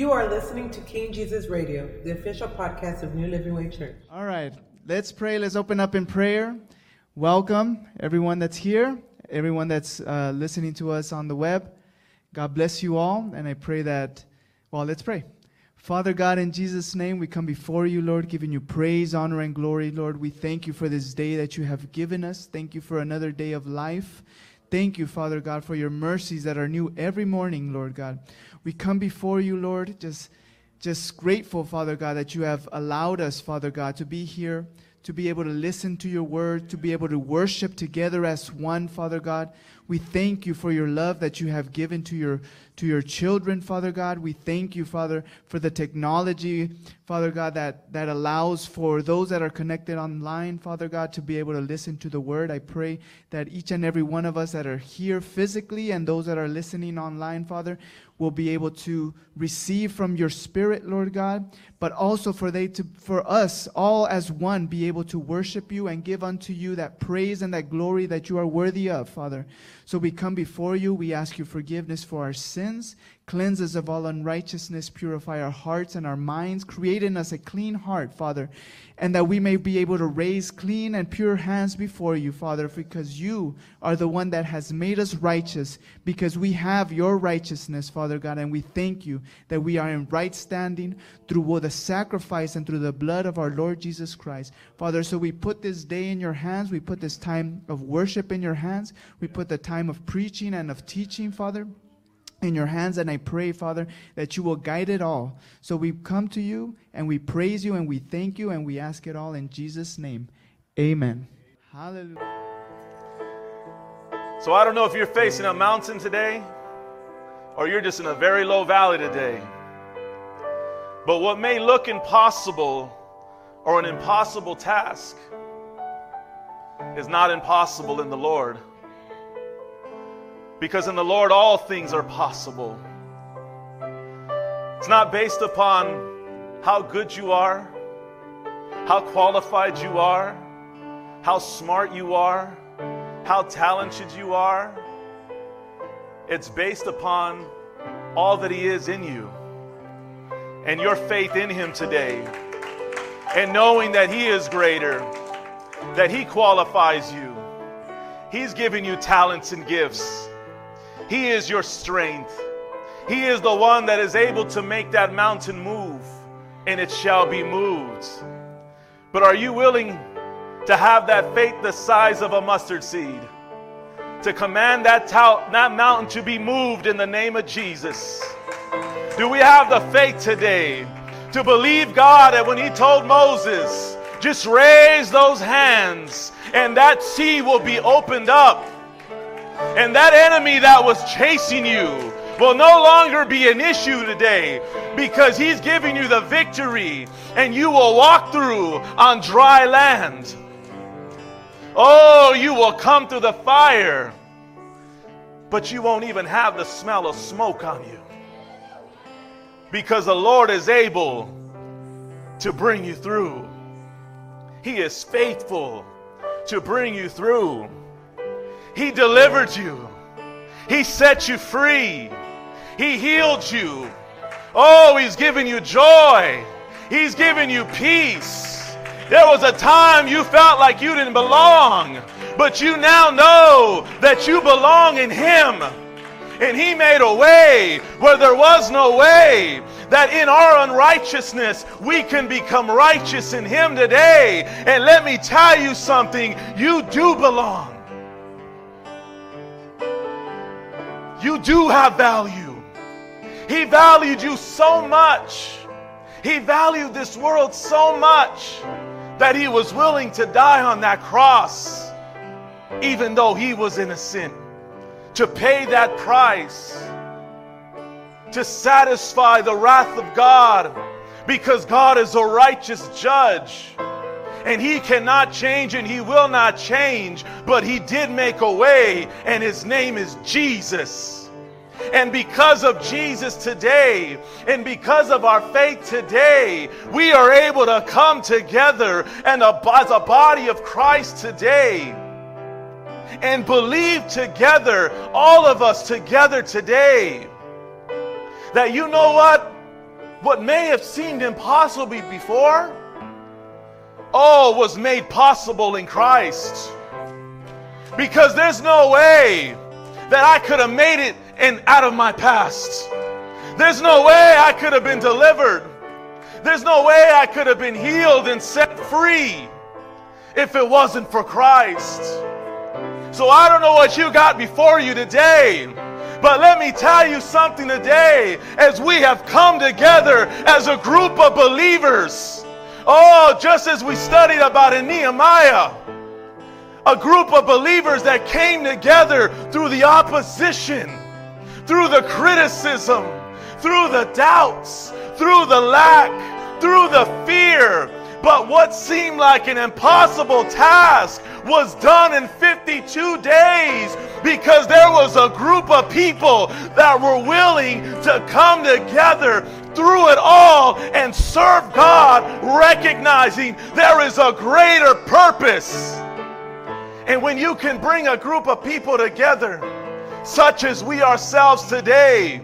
You are listening to King Jesus Radio, the official podcast of New Living Way Church. All right, let's pray. Let's open up in prayer. Welcome, everyone that's here, everyone that's uh, listening to us on the web. God bless you all, and I pray that, well, let's pray. Father God, in Jesus' name, we come before you, Lord, giving you praise, honor, and glory. Lord, we thank you for this day that you have given us. Thank you for another day of life. Thank you, Father God, for your mercies that are new every morning, Lord God. We come before you, Lord, just, just grateful, Father God, that you have allowed us, Father God, to be here, to be able to listen to your word, to be able to worship together as one, Father God. We thank you for your love that you have given to your to your children, Father God. We thank you, Father, for the technology, Father God, that, that allows for those that are connected online, Father God, to be able to listen to the word. I pray that each and every one of us that are here physically and those that are listening online, Father, will be able to receive from your spirit, Lord God, but also for they to for us all as one be able to worship you and give unto you that praise and that glory that you are worthy of, Father. So we come before you, we ask you forgiveness for our sins, cleanse us of all unrighteousness, purify our hearts and our minds, create in us a clean heart, Father, and that we may be able to raise clean and pure hands before you, Father, because you are the one that has made us righteous, because we have your righteousness, Father God, and we thank you that we are in right standing through the sacrifice and through the blood of our Lord Jesus Christ. Father, so we put this day in your hands, we put this time of worship in your hands, we put the time of preaching and of teaching, Father in your hands. And I pray, Father, that you will guide it all. So we come to you and we praise you and we thank you and we ask it all in Jesus' name. Amen. Hallelujah. So I don't know if you're facing a mountain today or you're just in a very low valley today. But what may look impossible or an impossible task is not impossible in the Lord. Because in the Lord, all things are possible. It's not based upon how good you are, how qualified you are, how smart you are, how talented you are. It's based upon all that He is in you and your faith in Him today, and knowing that He is greater, that He qualifies you. He's given you talents and gifts. He is your strength. He is the one that is able to make that mountain move, and it shall be moved. But are you willing to have that faith the size of a mustard seed? To command that, that mountain to be moved in the name of Jesus? Do we have the faith today to believe God that when He told Moses, just raise those hands and that sea will be opened up? And that enemy that was chasing you will no longer be an issue today because he's giving you the victory and you will walk through on dry land. Oh, you will come through the fire, but you won't even have the smell of smoke on you because the Lord is able to bring you through. He is faithful to bring you through. He delivered you. He set you free. He healed you. Oh, He's given you joy. He's given you peace. There was a time you felt like you didn't belong, but you now know that you belong in Him. And He made a way where there was no way. That in our unrighteousness, we can become righteous in Him today. And let me tell you something you do belong. You do have value. He valued you so much. He valued this world so much that he was willing to die on that cross, even though he was innocent, to pay that price, to satisfy the wrath of God, because God is a righteous judge. And he cannot change and he will not change, but he did make a way, and his name is Jesus. And because of Jesus today, and because of our faith today, we are able to come together and as a body of Christ today and believe together, all of us together today, that you know what? what may have seemed impossible before, oh, was made possible in Christ. Because there's no way that I could have made it in, out of my past. There's no way I could have been delivered. There's no way I could have been healed and set free if it wasn't for Christ. So I don't know what you got before you today. But let me tell you something today as we have come together as a group of believers. Oh, just as we studied about in Nehemiah, a group of believers that came together through the opposition, through the criticism, through the doubts, through the lack, through the fear. But what seemed like an impossible task was done in 52 days because there was a group of people that were willing to come together through it all and serve God, recognizing there is a greater purpose. And when you can bring a group of people together, such as we ourselves today,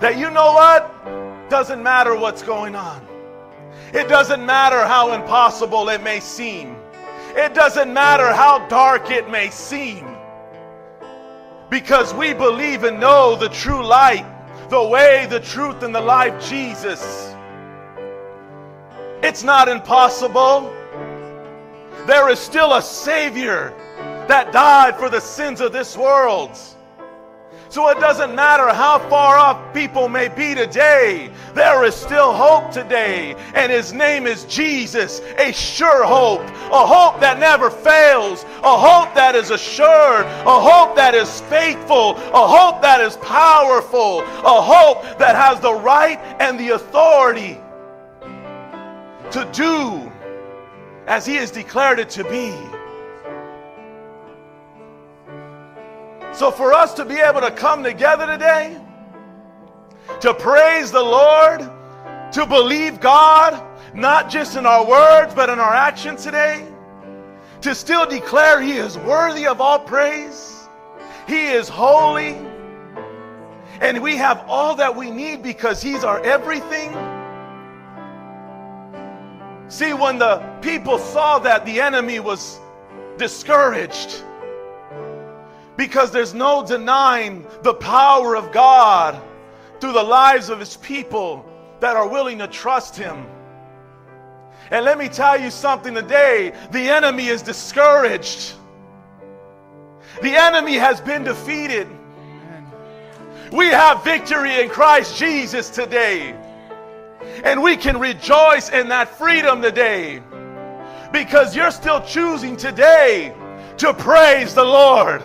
that you know what? Doesn't matter what's going on. It doesn't matter how impossible it may seem. It doesn't matter how dark it may seem. Because we believe and know the true light, the way, the truth, and the life, Jesus. It's not impossible. There is still a Savior that died for the sins of this world. So it doesn't matter how far off people may be today, there is still hope today. And his name is Jesus, a sure hope, a hope that never fails, a hope that is assured, a hope that is faithful, a hope that is powerful, a hope that has the right and the authority to do as he has declared it to be. So, for us to be able to come together today, to praise the Lord, to believe God, not just in our words, but in our actions today, to still declare He is worthy of all praise, He is holy, and we have all that we need because He's our everything. See, when the people saw that the enemy was discouraged, because there's no denying the power of God through the lives of his people that are willing to trust him. And let me tell you something today the enemy is discouraged, the enemy has been defeated. We have victory in Christ Jesus today. And we can rejoice in that freedom today because you're still choosing today to praise the Lord.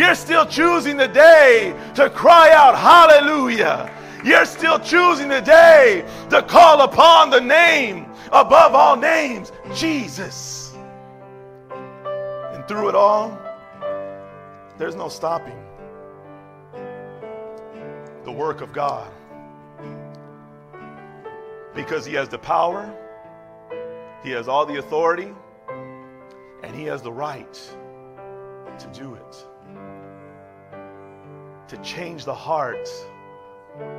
You're still choosing the day to cry out, Hallelujah. You're still choosing the day to call upon the name above all names, Jesus. And through it all, there's no stopping the work of God because He has the power, He has all the authority, and He has the right to do it to change the hearts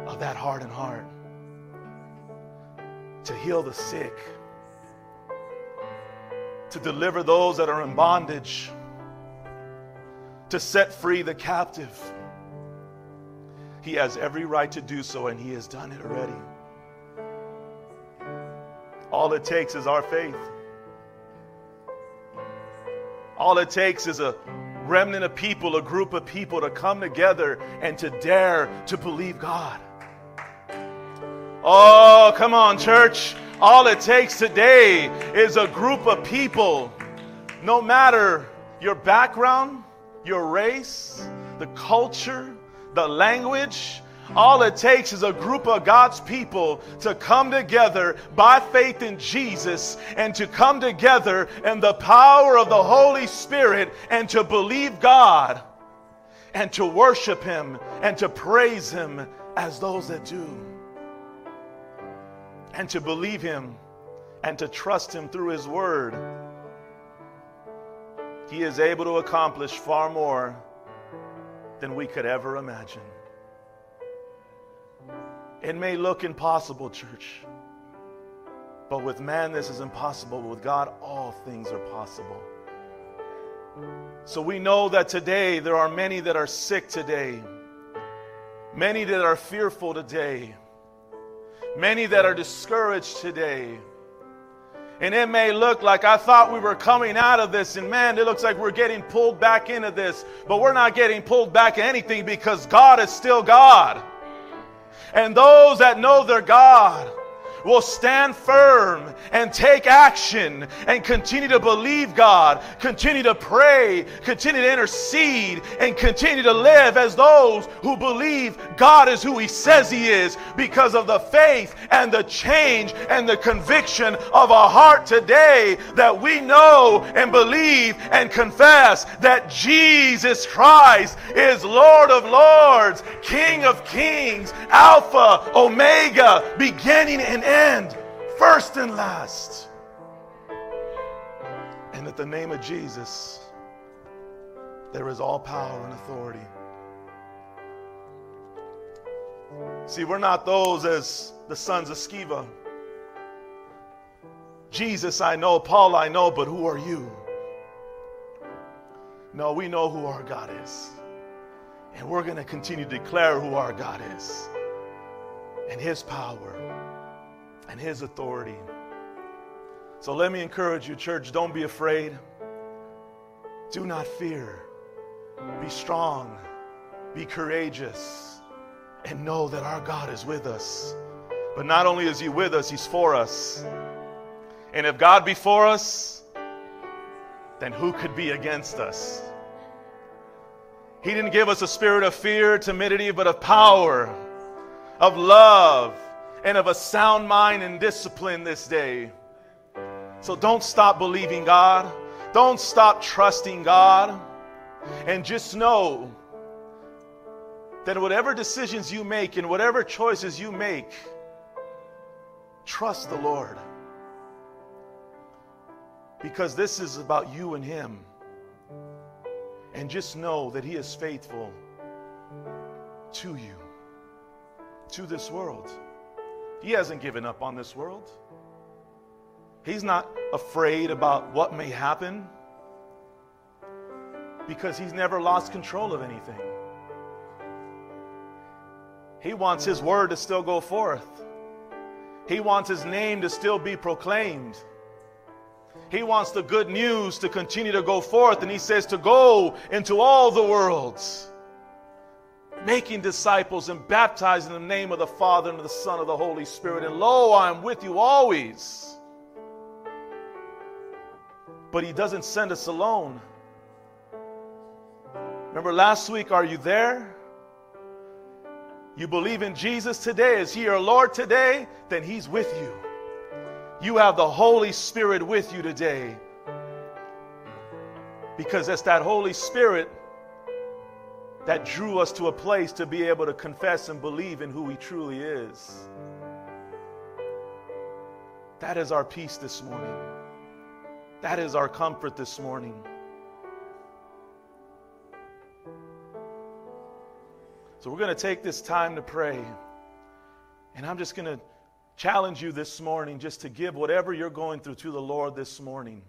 of that hardened heart, to heal the sick, to deliver those that are in bondage, to set free the captive. He has every right to do so, and He has done it already. All it takes is our faith. All it takes is a remnant of people, a group of people to come together and to dare to believe God. Oh, come on, church. All it takes today is a group of people, no matter your background, your race, the culture, the language, all it takes is a group of God's people to come together by faith in Jesus and to come together in the power of the Holy Spirit and to believe God and to worship Him and to praise Him as those that do. And to believe Him and to trust Him through His Word. He is able to accomplish far more than we could ever imagine. It may look impossible, church. But with man, this is impossible. With God, all things are possible. So we know that today there are many that are sick today, many that are fearful today, many that are discouraged today. And it may look like I thought we were coming out of this, and man, it looks like we're getting pulled back into this, but we're not getting pulled back in anything because God is still God. And those that know their God, will stand firm and take action and continue to believe God, continue to pray, continue to intercede, and continue to live as those who believe God is who He says He is because of the faith and the change and the conviction of our heart today that we know and believe and confess that Jesus Christ is Lord of Lords, King of Kings, Alpha, Omega, beginning and end, first and last. And at the name of Jesus, there is all power and authority. See, we're not those as the sons of Sceva. Jesus, I know, Paul, I know, but who are you? No, we know who our God is. And we're going to continue to declare who our God is and His power and His authority. So let me encourage you, church, don't be afraid. Do not fear. Be strong. Be courageous. And know that our God is with us. But not only is He with us, He's for us. And if God be for us, then who could be against us? He didn't give us a spirit of fear, timidity, but of power, of love, and of a sound mind and discipline this day. So don't stop believing God. Don't stop trusting God. And just know that whatever decisions you make and whatever choices you make, trust the Lord. Because this is about you and Him. And just know that He is faithful to you, to this world. He hasn't given up on this world. He's not afraid about what may happen because he's never lost control of anything. He wants his word to still go forth. He wants his name to still be proclaimed. He wants the good news to continue to go forth, and he says to go into all the worlds, making disciples and baptizing in the name of the Father and of the Son of the Holy Spirit. And lo, I am with you always. But he doesn't send us alone. Remember last week, are you there? You believe in Jesus today? Is he your Lord today? Then he's with you. You have the Holy Spirit with you today. Because it's that Holy Spirit that drew us to a place to be able to confess and believe in who He truly is. That is our peace this morning. That is our comfort this morning. So, we're going to take this time to pray. And I'm just going to challenge you this morning just to give whatever you're going through to the Lord this morning.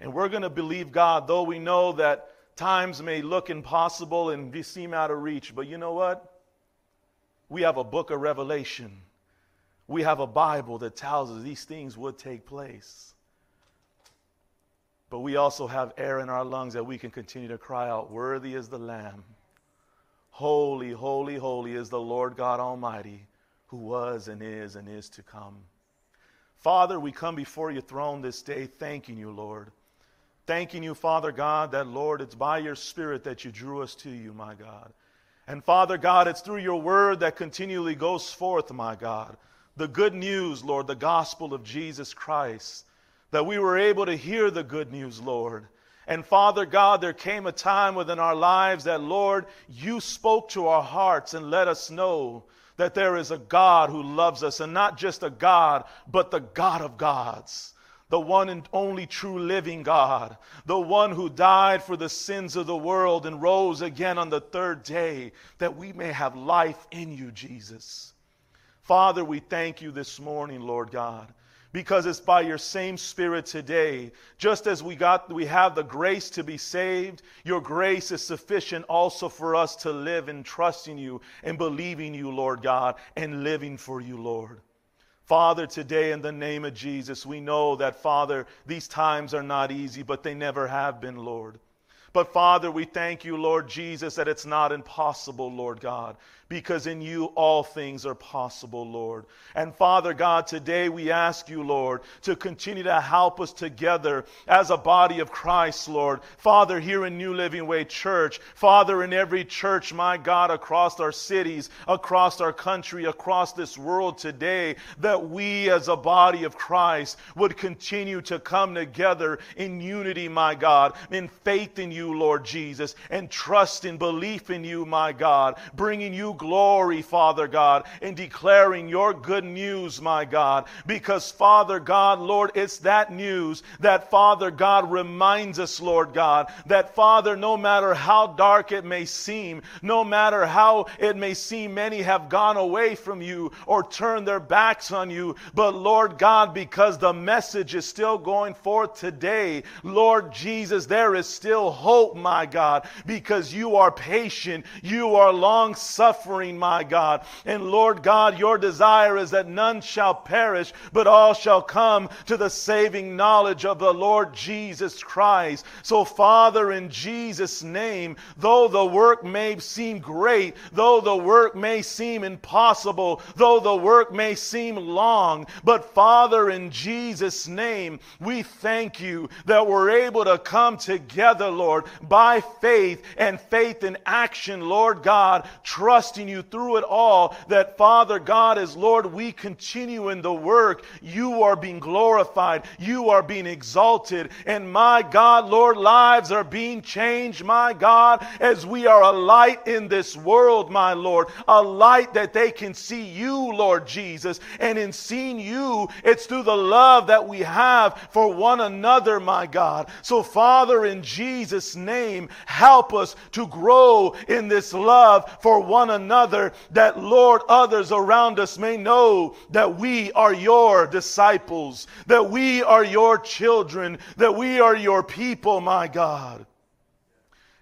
And we're going to believe God, though we know that times may look impossible and seem out of reach. But you know what? We have a book of Revelation. We have a Bible that tells us these things would take place. But we also have air in our lungs that we can continue to cry out, Worthy is the Lamb. Holy, holy, holy is the Lord God Almighty, who was and is and is to come. Father, we come before your throne this day thanking you, Lord. Thanking you, Father God, that, Lord, it's by your Spirit that you drew us to you, my God. And Father God, it's through your word that continually goes forth, my God. The good news, Lord, the gospel of Jesus Christ, that we were able to hear the good news, Lord. And Father God, there came a time within our lives that, Lord, you spoke to our hearts and let us know that there is a God who loves us, and not just a God, but the God of gods, the one and only true living God, the one who died for the sins of the world and rose again on the third day, that we may have life in you, Jesus. Father, we thank you this morning, Lord God because it's by your same spirit today just as we got we have the grace to be saved your grace is sufficient also for us to live in trusting you and believing you lord god and living for you lord Father, today in the name of Jesus, we know that, Father, these times are not easy, but they never have been, Lord. But Father, we thank you, Lord Jesus, that it's not impossible, Lord God because in you all things are possible, Lord. And Father God, today we ask you, Lord, to continue to help us together as a body of Christ, Lord. Father, here in New Living Way Church, Father, in every church, my God, across our cities, across our country, across this world today, that we as a body of Christ would continue to come together in unity, my God, in faith in you, Lord Jesus, and trust and belief in you, my God, bringing you glory, Father God, in declaring your good news, my God. Because, Father God, Lord, it's that news that, Father God, reminds us, Lord God, that, Father, no matter how dark it may seem, no matter how it may seem many have gone away from you or turned their backs on you, but, Lord God, because the message is still going forth today, Lord Jesus, there is still hope, my God, because you are patient, you are long suffering my God. And Lord God, your desire is that none shall perish, but all shall come to the saving knowledge of the Lord Jesus Christ. So, Father, in Jesus' name, though the work may seem great, though the work may seem impossible, though the work may seem long, but Father, in Jesus' name, we thank you that we're able to come together, Lord, by faith and faith in action, Lord God, trusting you through it all that, Father God, as Lord, we continue in the work, you are being glorified, you are being exalted, and my God, Lord, lives are being changed, my God, as we are a light in this world, my Lord, a light that they can see you, Lord Jesus, and in seeing you, it's through the love that we have for one another, my God. So, Father, in Jesus' name, help us to grow in this love for one another another, that, Lord, others around us may know that we are your disciples, that we are your children, that we are your people, my God.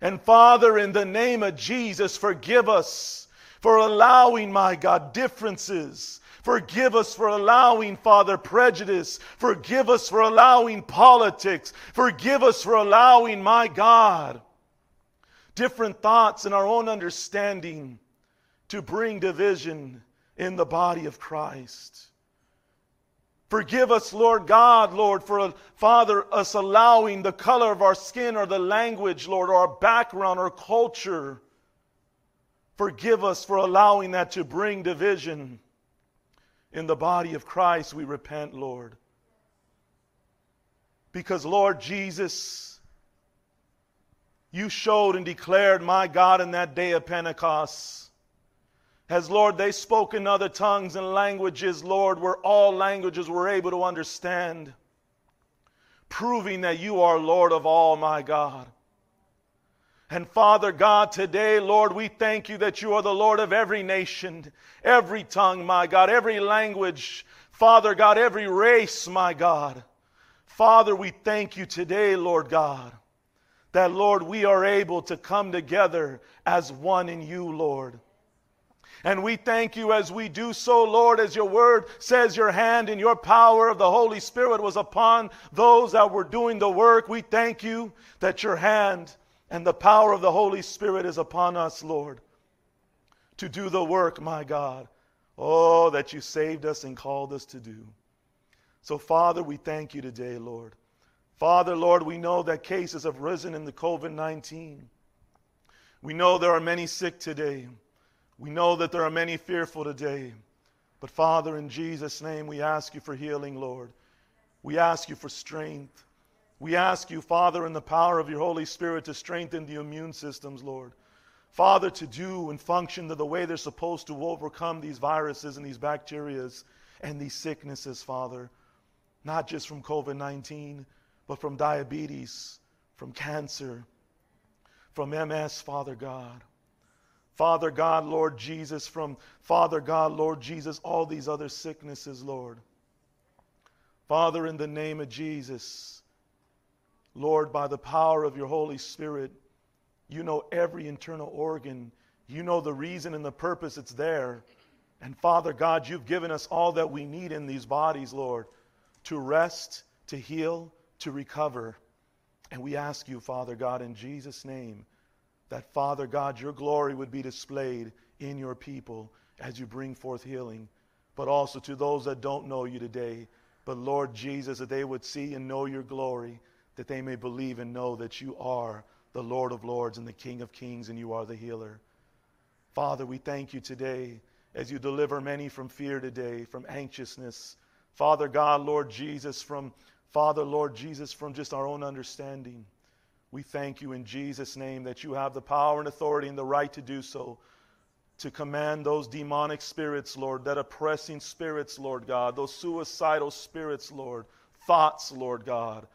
And Father, in the name of Jesus, forgive us for allowing, my God, differences. Forgive us for allowing, Father, prejudice. Forgive us for allowing politics. Forgive us for allowing, my God, different thoughts in our own understanding to bring division in the body of Christ. Forgive us, Lord God, Lord, for Father, us allowing the color of our skin or the language, Lord, or our background or culture. Forgive us for allowing that to bring division in the body of Christ. We repent, Lord. Because, Lord Jesus, you showed and declared, my God, in that day of Pentecost as Lord, they spoke in other tongues and languages, Lord, where all languages were able to understand, proving that you are Lord of all, my God. And Father God, today, Lord, we thank you that you are the Lord of every nation, every tongue, my God, every language, Father God, every race, my God. Father, we thank you today, Lord God, that, Lord, we are able to come together as one in you, Lord. And we thank you as we do so, Lord, as your word says your hand and your power of the Holy Spirit was upon those that were doing the work. We thank you that your hand and the power of the Holy Spirit is upon us, Lord, to do the work, my God. Oh, that you saved us and called us to do. So, Father, we thank you today, Lord. Father, Lord, we know that cases have risen in the COVID 19. We know there are many sick today. We know that there are many fearful today. But Father, in Jesus' name, we ask you for healing, Lord. We ask you for strength. We ask you, Father, in the power of your Holy Spirit, to strengthen the immune systems, Lord. Father, to do and function the way they're supposed to overcome these viruses and these bacterias and these sicknesses, Father. Not just from COVID 19, but from diabetes, from cancer, from MS, Father God. Father God, Lord Jesus, from Father God, Lord Jesus, all these other sicknesses, Lord. Father, in the name of Jesus, Lord, by the power of your Holy Spirit, you know every internal organ. You know the reason and the purpose it's there. And Father God, you've given us all that we need in these bodies, Lord, to rest, to heal, to recover. And we ask you, Father God, in Jesus' name, that, Father God, your glory would be displayed in your people as you bring forth healing, but also to those that don't know you today. But Lord Jesus, that they would see and know your glory, that they may believe and know that you are the Lord of Lords and the King of Kings, and you are the healer. Father, we thank you today as you deliver many from fear today, from anxiousness. Father God, Lord Jesus, from Father, Lord Jesus, from just our own understanding. We thank you in Jesus' name that you have the power and authority and the right to do so. To command those demonic spirits, Lord, that oppressing spirits, Lord God, those suicidal spirits, Lord, thoughts, Lord God.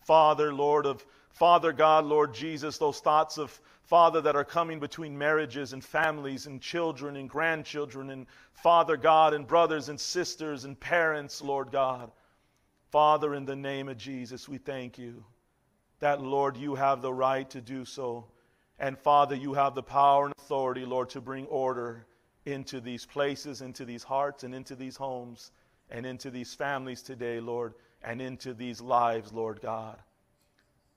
Father, Lord of Father God, Lord Jesus, those thoughts of Father that are coming between marriages and families and children and grandchildren and Father God and brothers and sisters and parents, Lord God. Father, in the name of Jesus, we thank you that, Lord, you have the right to do so. And Father, you have the power and authority, Lord, to bring order into these places, into these hearts, and into these homes, and into these families today, Lord, and into these lives, Lord God.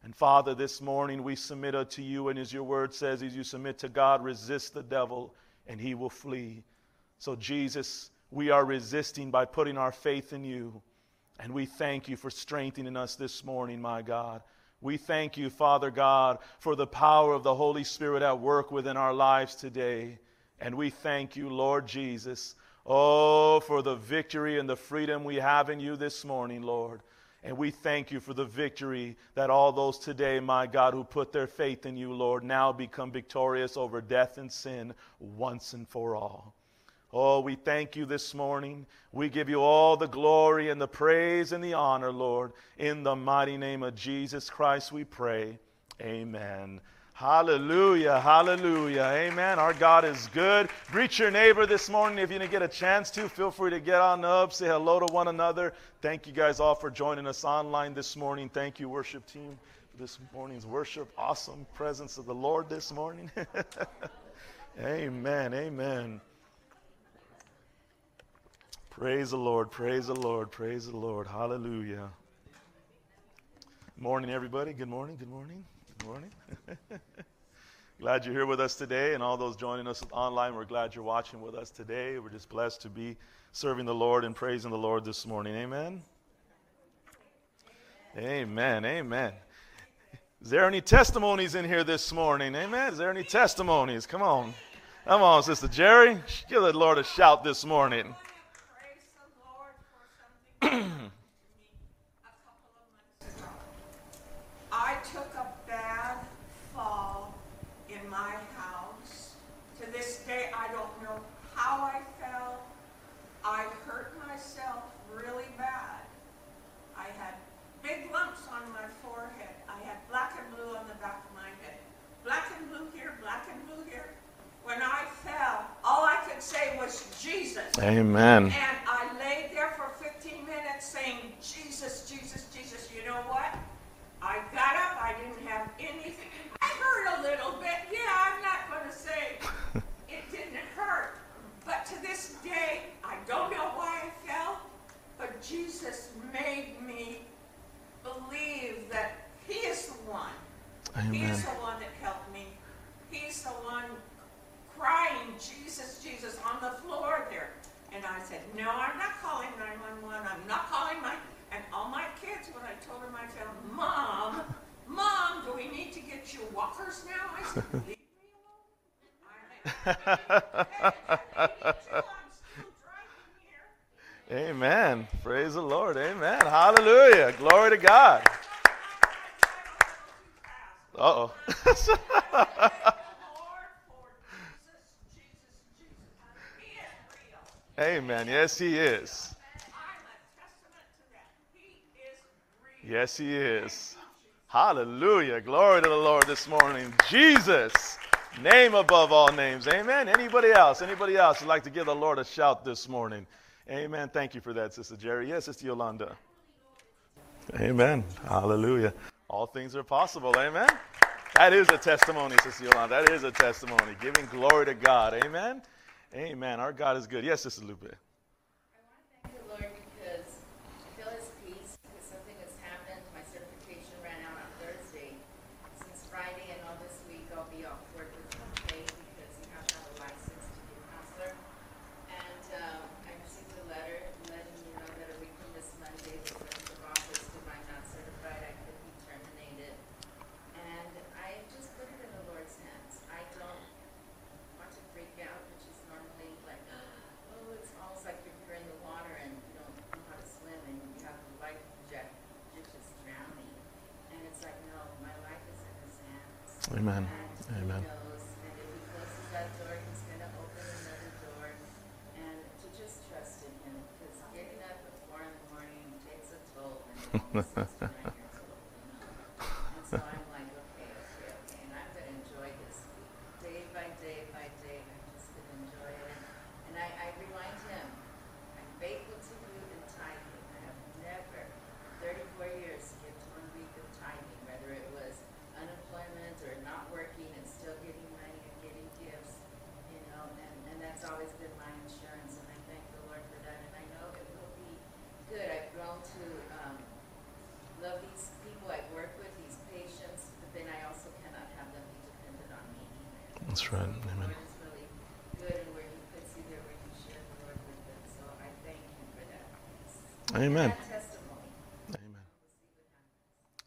And Father, this morning we submit unto you, and as your word says, as you submit to God, resist the devil, and he will flee. So, Jesus, we are resisting by putting our faith in you. And we thank you for strengthening us this morning, my God. We thank you, Father God, for the power of the Holy Spirit at work within our lives today. And we thank you, Lord Jesus, oh, for the victory and the freedom we have in you this morning, Lord. And we thank you for the victory that all those today, my God, who put their faith in you, Lord, now become victorious over death and sin once and for all. Oh, we thank you this morning. We give you all the glory and the praise and the honor, Lord. In the mighty name of Jesus Christ, we pray. Amen. Hallelujah, hallelujah. Amen. Our God is good. Greet your neighbor this morning. If you didn't get a chance to, feel free to get on up, say hello to one another. Thank you guys all for joining us online this morning. Thank you, worship team, for this morning's worship. Awesome presence of the Lord this morning. amen, amen. Praise the Lord, praise the Lord, praise the Lord. Hallelujah. Morning, everybody. Good morning, good morning, good morning. glad you're here with us today, and all those joining us online, we're glad you're watching with us today. We're just blessed to be serving the Lord and praising the Lord this morning. Amen. Amen, amen. Is there any testimonies in here this morning? Amen. Is there any testimonies? Come on. Come on, Sister Jerry. Give the Lord a shout this morning. I took a bad fall in my house. To this day, I don't know how I fell. I hurt myself really bad. I had big lumps on my forehead. I had black and blue on the back of my head. Black and blue here, black and blue here. When I fell, all I could say was Jesus. Amen. And I laid there for 15 minutes saying, Jesus, Jesus, Jesus. You know what? I got up. I didn't have anything. I hurt a little bit. Yeah, I'm not going to say it didn't hurt. But to this day, I don't know why I fell, but Jesus made me believe that He is the one. He Amen. is the one that helped me. He's the one crying, Jesus, Jesus, on the floor. And I said, No, I'm not calling 911. I'm not calling my. And all my kids, when I told them I said, Mom, Mom, do we need to get you walkers now? I said, Leave me alone. I- I'm still driving here. Amen. Praise the Lord. Amen. Hallelujah. Glory to God. Uh oh. Lord, for Jesus, Jesus, Jesus. He is real. Amen. Yes, He is. Yes, He is. Hallelujah. Glory to the Lord this morning. Jesus. Name above all names. Amen. Anybody else? Anybody else would like to give the Lord a shout this morning? Amen. Thank you for that, Sister Jerry. Yes, Sister Yolanda. Amen. Hallelujah. All things are possible. Amen. That is a testimony, Sister Yolanda. That is a testimony. Giving glory to God. Amen. Amen. Our God is good. Yes, Sister Lupe. I want to thank the Lord because I feel His peace because something has happened. My certification ran out on Thursday. Since Friday and all this week, I'll be off work with pay because you have to have a license to be a counselor. And um, I received a letter letting me know that a week from this Monday, the terms of office, if I'm not certified, I could be terminated. And I just put it in the Lord's hands. I don't want to freak out, which is normally like, oh, it's almost like you're, you're in the water and you don't know how to swim and you have the life jacket, you're just drowning. And it's like, no, my life is in His hands. Amen. And Amen. He knows, and if He closes that door, He's going to open another door. And to just trust in Him, because getting up at four in the morning takes a toll. And it almost takes nine years old, you know. And so I'm like, okay, okay, okay, and I'm gonna enjoy this day by day by day. I'm just gonna enjoy it, and, and I, I remind him, I'm faithful to you in tithing. I have never, 34 years, skipped one week of tithing, whether it was unemployment or not working and still getting money and getting gifts, you know, and, and that's always been my insurance, and I thank the Lord for that, and I know it will be good. I've grown to, um, love these people I work with, these patients, but then I also cannot have them be dependent on me either. That's right. So Amen. The Lord is really good and where He puts you there, where you share the Lord with them. So I thank Him for that. Amen. Testimony. Amen.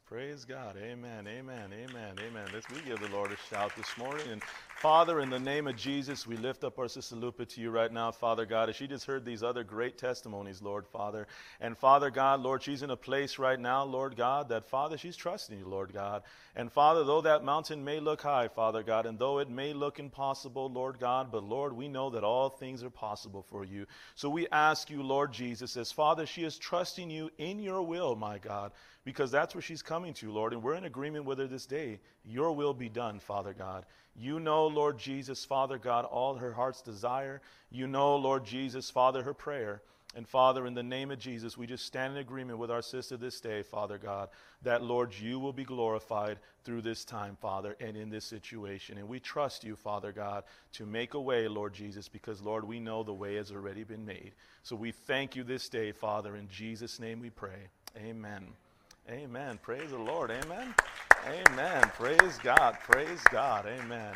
Praise God. Amen. Amen. Amen. Amen. Let's we give the Lord a shout this morning. And Father, in the name of Jesus, we lift up our sister Lupe to you right now, Father God, as she just heard these other great testimonies, Lord Father. And Father God, Lord, she's in a place right now, Lord God, that Father, she's trusting you, Lord God. And Father, though that mountain may look high, Father God, and though it may look impossible, Lord God, but Lord, we know that all things are possible for you. So we ask you, Lord Jesus, as Father, she is trusting you in your will, my God, because that's where she's coming to, Lord. And we're in agreement with her this day. Your will be done, Father God. You know, Lord Jesus, Father God, all her heart's desire. You know, Lord Jesus, Father, her prayer. And Father, in the name of Jesus, we just stand in agreement with our sister this day, Father God, that, Lord, you will be glorified through this time, Father, and in this situation. And we trust you, Father God, to make a way, Lord Jesus, because, Lord, we know the way has already been made. So we thank you this day, Father. In Jesus' name we pray. Amen. Amen. Praise the Lord. Amen. Amen. Praise God. Praise God. Amen.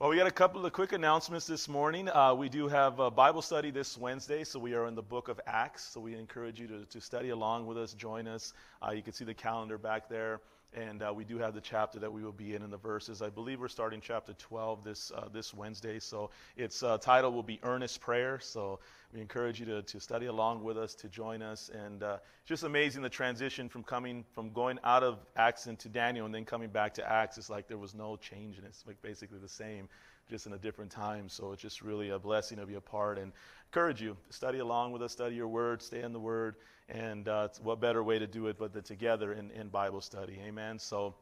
Well, we got a couple of quick announcements this morning. Uh, we do have a Bible study this Wednesday, so we are in the book of Acts. So we encourage you to, to study along with us, join us. Uh, you can see the calendar back there. And uh, we do have the chapter that we will be in in the verses. I believe we're starting chapter 12 this, uh, this Wednesday. So its uh, title will be Earnest Prayer. So we encourage you to, to study along with us, to join us. And uh, it's just amazing the transition from coming, from going out of Acts into Daniel and then coming back to Acts. It's like there was no change and it's like basically the same, just in a different time. So it's just really a blessing to be a part and encourage you study along with us, study your word, stay in the word. And uh, what better way to do it but the together in, in Bible study? Amen. So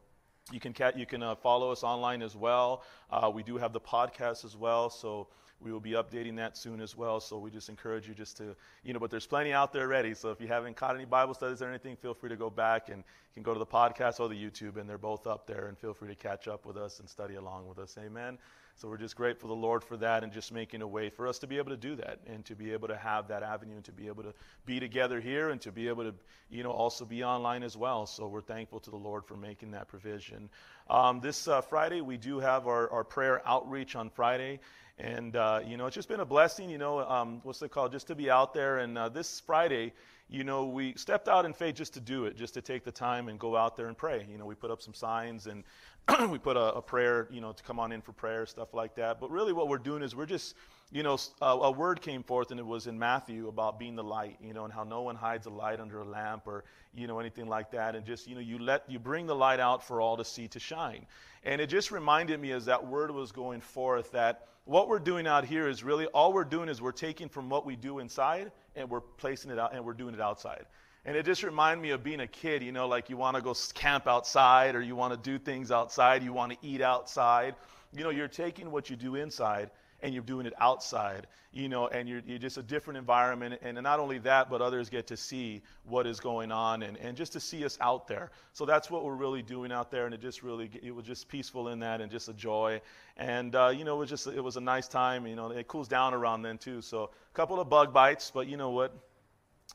you can ca- you can uh, follow us online as well. Uh, we do have the podcast as well, so we will be updating that soon as well. So we just encourage you just to you know, but there's plenty out there already. So if you haven't caught any Bible studies or anything, feel free to go back and you can go to the podcast or the YouTube, and they're both up there. And feel free to catch up with us and study along with us. Amen. So we're just grateful to the Lord for that and just making a way for us to be able to do that and to be able to have that avenue and to be able to be together here and to be able to, you know, also be online as well. So we're thankful to the Lord for making that provision. Um, this uh, Friday, we do have our, our prayer outreach on Friday. And, uh, you know, it's just been a blessing, you know, um, what's it called, just to be out there. And uh, this Friday, you know, we stepped out in faith just to do it, just to take the time and go out there and pray. You know, we put up some signs and we put a, a, prayer, you know, to come on in for prayer, stuff like that. But really, what we're doing is we're just, you know, a, uh, a, word came forth, and it was in Matthew about being the light, you know, and how no one hides a light under a lamp or, you know, anything like that. And just, you know, you let you bring the light out for all to see to shine. And it just reminded me as that word was going forth that what we're doing out here is really all we're doing is we're taking from what we do inside and we're placing it out and we're doing it outside. And it just reminded me of being a kid, you know, like you want to go camp outside or you want to do things outside, you want to eat outside. you know, you're taking what you do inside and you're doing it outside, you know, and you're, you're just a different environment. And not only that, but others get to see what is going on and, and just to see us out there. So that's what we're really doing out there. And it just really, it was just peaceful in that and just a joy. And, uh, you know, it was just, it was a nice time. You know, it cools down around then too. So a couple of bug bites, but you know what?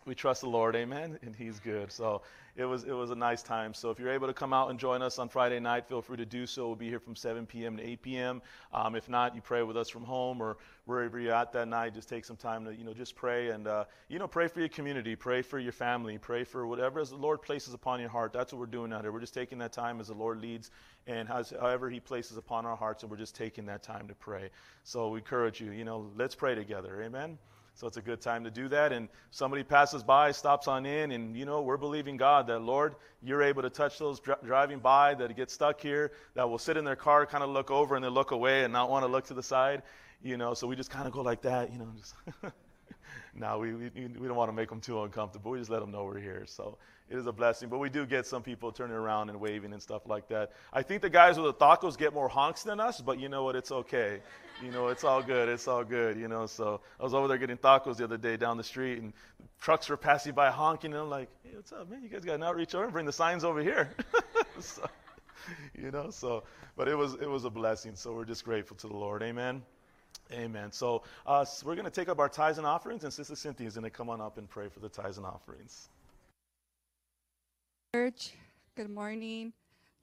we trust the Lord, amen, and He's good. So it was it was a nice time. So if you're able to come out and join us on Friday night, feel free to do so. We'll be here from 7 p.m. to 8 p.m. Um, if not, you pray with us from home or wherever you're at that night. Just take some time to you know just pray and uh, you know pray for your community, pray for your family, pray for whatever as the Lord places upon your heart. That's what we're doing out here. We're just taking that time as the Lord leads and has, however He places upon our hearts, and we're just taking that time to pray. So we encourage you. You know, let's pray together, amen. So it's a good time to do that. And somebody passes by, stops on in, and you know, we're believing God that, Lord, you're able to touch those dr- driving by that get stuck here, that will sit in their car, kind of look over and then look away and not want to look to the side. You know, so we just kind of go like that, you know, just. we, we, we don't want to make them too uncomfortable. We just let them know we're here. So it is a blessing. But we do get some people turning around and waving and stuff like that. I think the guys with the tacos get more honks than us, but you know what? It's okay. You know, it's all good. It's all good, you know. So I was over there getting tacos the other day down the street, and trucks were passing by honking, and I'm like, hey, what's up, man? You guys got an outreach over? Bring the signs over here. so, you know, so, but it was, it was a blessing. So we're just grateful to the Lord. Amen. Amen. So, uh, so we're going to take up our tithes and offerings, and Sister Cynthia is going to come on up and pray for the tithes and offerings. Church, good morning.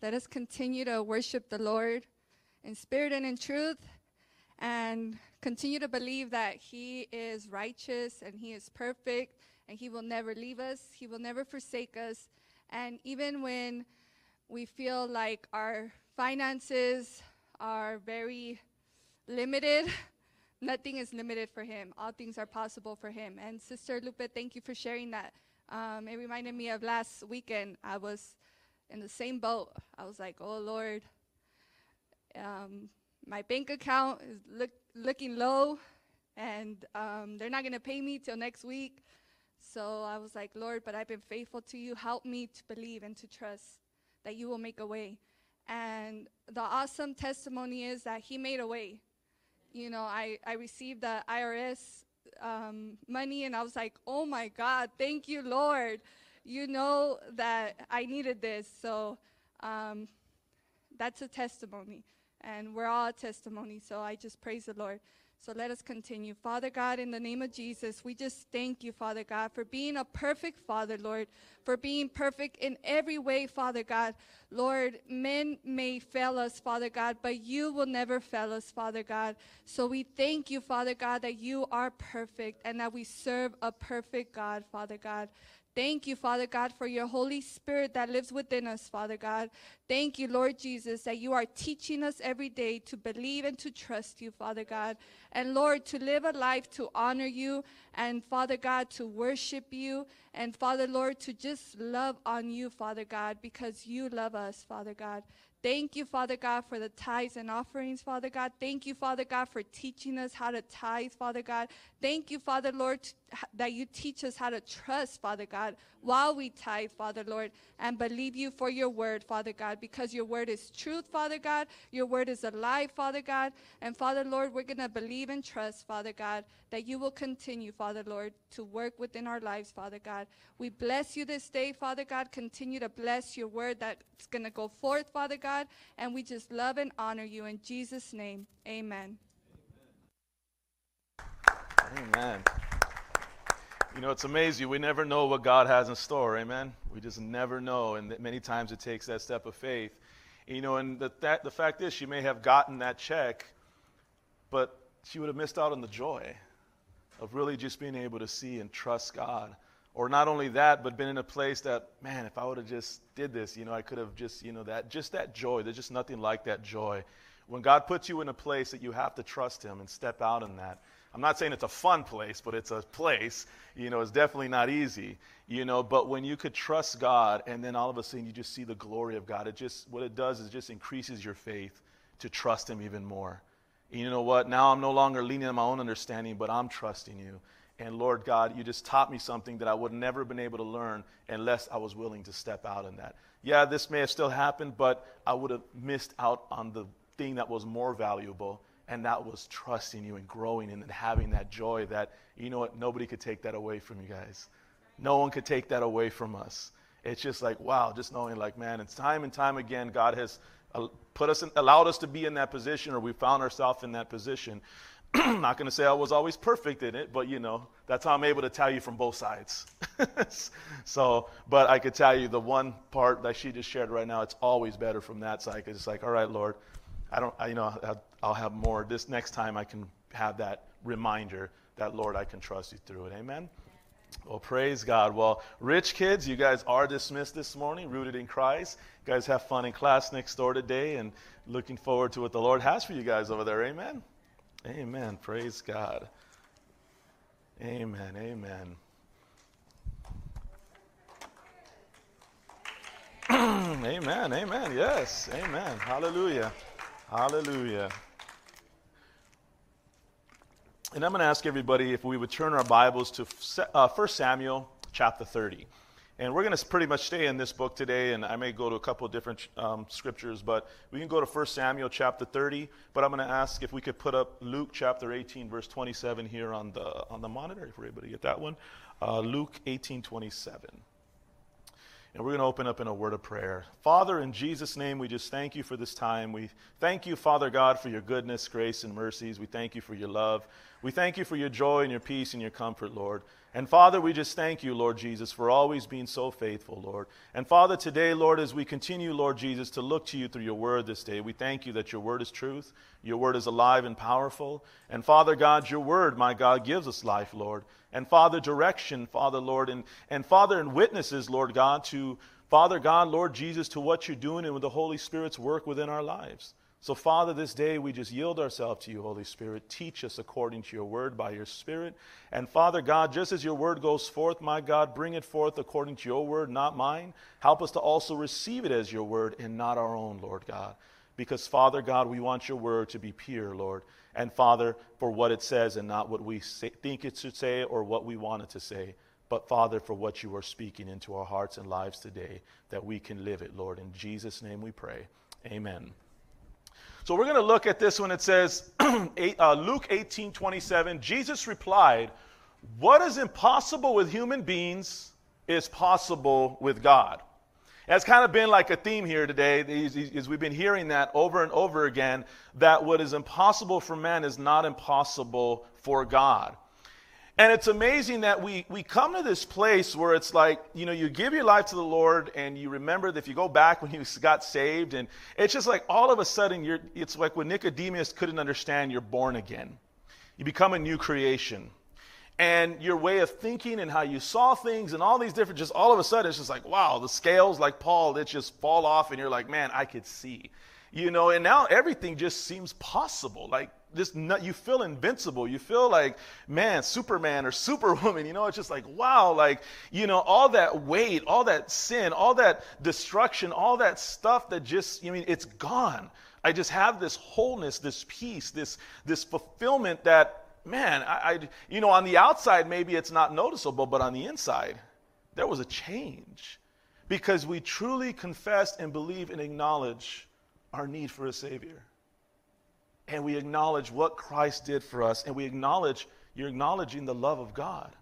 Let us continue to worship the Lord in spirit and in truth, and continue to believe that He is righteous and He is perfect, and He will never leave us, He will never forsake us. And even when we feel like our finances are very limited, nothing is limited for him. All things are possible for him. And Sister Lupe, thank you for sharing that. Um, it reminded me of last weekend. I was in the same boat. I was like, oh Lord, um, my bank account is look, looking low, and um, they're not going to pay me till next week. So I was like, Lord, but I've been faithful to you. Help me to believe and to trust that you will make a way. And the awesome testimony is that He made a way you know, I, I received the IRS um, money and I was like, oh my God, thank you, Lord. You know that I needed this. So um, that's a testimony. And we're all a testimony. So I just praise the Lord. So let us continue. Father God, in the name of Jesus, we just thank you, Father God, for being a perfect Father, Lord, for being perfect in every way, Father God. Lord, men may fail us, Father God, but you will never fail us, Father God. So we thank you, Father God, that you are perfect and that we serve a perfect God, Father God. Thank you, Father God, for your Holy Spirit that lives within us, Father God. Thank you, Lord Jesus, that you are teaching us every day to believe and to trust you, Father God. And Lord, to live a life to honor you, and Father God, to worship you, and Father, Lord, to just love on you, Father God, because you love us, Father God. Thank you, Father God, for the tithes and offerings, Father God. Thank you, Father God, for teaching us how to tithe, Father God. Thank you, Father Lord, that you teach us how to trust, Father God, while we tithe, Father Lord, and believe you for your word, Father God, because your word is truth, Father God. Your word is alive, Father God. And Father Lord, we're going to believe and trust, Father God, that you will continue, Father Lord, to work within our lives, Father God. We bless you this day, Father God. Continue to bless your word that's going to go forth, Father God. And we just love and honor you in Jesus' name. Amen. Amen. You know, it's amazing. We never know what God has in store. Amen. We just never know. And many times it takes that step of faith. You know, and the, that, the fact is, she may have gotten that check, but she would have missed out on the joy of really just being able to see and trust God. Or not only that, but been in a place that, man, if I would have just did this, you know, I could have just, you know, that, just that joy. There's just nothing like that joy. When God puts you in a place that you have to trust Him and step out in that, I'm not saying it's a fun place, but it's a place. You know, it's definitely not easy. You know, but when you could trust God and then all of a sudden you just see the glory of God, it just what it does is just increases your faith to trust Him even more. And you know what? Now I'm no longer leaning on my own understanding, but I'm trusting you. And Lord God, you just taught me something that I would never have been able to learn unless I was willing to step out in that. Yeah, this may have still happened, but I would have missed out on the thing that was more valuable, and that was trusting you and growing and having that joy that, you know what, nobody could take that away from you guys. No one could take that away from us. It's just like, wow, just knowing, like, man, it's time and time again, God has uh, put us in, allowed us to be in that position, or we found ourselves in that position. Not going to say I was always perfect in it, but you know, that's how I'm able to tell you from both sides. so, but I could tell you the one part that she just shared right now, it's always better from that side because it's like, all right, Lord, I don't, I, you know, I'll have more. This next time I can have that reminder that, Lord, I can trust you through it. Amen. Well, praise God. Well, rich kids, you guys are dismissed this morning, rooted in Christ. You guys have fun in class next door today and looking forward to what the Lord has for you guys over there. Amen. Amen. Praise God. Amen. Amen. amen. Amen. Yes. Amen. Hallelujah. Hallelujah. And I'm going to ask everybody if we would turn our Bibles to uh, 1 Samuel chapter 30. And we're going to pretty much stay in this book today, and I may go to a couple of different um, scriptures, but we can go to 1 Samuel chapter 30. But I'm going to ask if we could put up Luke chapter 18, verse 27 here on the, on the monitor, if we're able to get that one. Uh, Luke 18, 27. And we're going to open up in a word of prayer. Father, in Jesus' name, we just thank you for this time. We thank you, Father God, for your goodness, grace, and mercies. We thank you for your love. We thank you for your joy and your peace and your comfort, Lord. And Father, we just thank you, Lord Jesus, for always being so faithful, Lord. And Father, today, Lord, as we continue, Lord Jesus, to look to you through your word this day, we thank you that your word is truth, your word is alive and powerful. And Father God, your word, my God, gives us life, Lord. And Father, direction, Father, Lord, and, and Father, and witnesses, Lord God, to Father God, Lord Jesus, to what you're doing and with the Holy Spirit's work within our lives. So, Father, this day we just yield ourselves to you, Holy Spirit. Teach us according to your word by your Spirit. And, Father God, just as your word goes forth, my God, bring it forth according to your word, not mine. Help us to also receive it as your word and not our own, Lord God. Because, Father God, we want your word to be pure, Lord. And, Father, for what it says and not what we say, think it should say or what we want it to say. But, Father, for what you are speaking into our hearts and lives today, that we can live it, Lord. In Jesus' name we pray. Amen. So we're going to look at this one. It says, uh, Luke 18 27, Jesus replied, What is impossible with human beings is possible with God. It's kind of been like a theme here today, is we've been hearing that over and over again, that what is impossible for man is not impossible for God. And it's amazing that we, we come to this place where it's like, you know, you give your life to the Lord and you remember that if you go back when you got saved, and it's just like all of a sudden, you're, it's like when Nicodemus couldn't understand, you're born again. You become a new creation. And your way of thinking and how you saw things and all these different, just all of a sudden, it's just like, wow, the scales, like Paul, they just fall off, and you're like, man, I could see. You know, and now everything just seems possible. Like, this you feel invincible you feel like man superman or superwoman you know it's just like wow like you know all that weight all that sin all that destruction all that stuff that just i mean it's gone i just have this wholeness this peace this this fulfillment that man I, I you know on the outside maybe it's not noticeable but on the inside there was a change because we truly confessed and believe and acknowledge our need for a savior and we acknowledge what Christ did for us, and we acknowledge, you're acknowledging the love of God.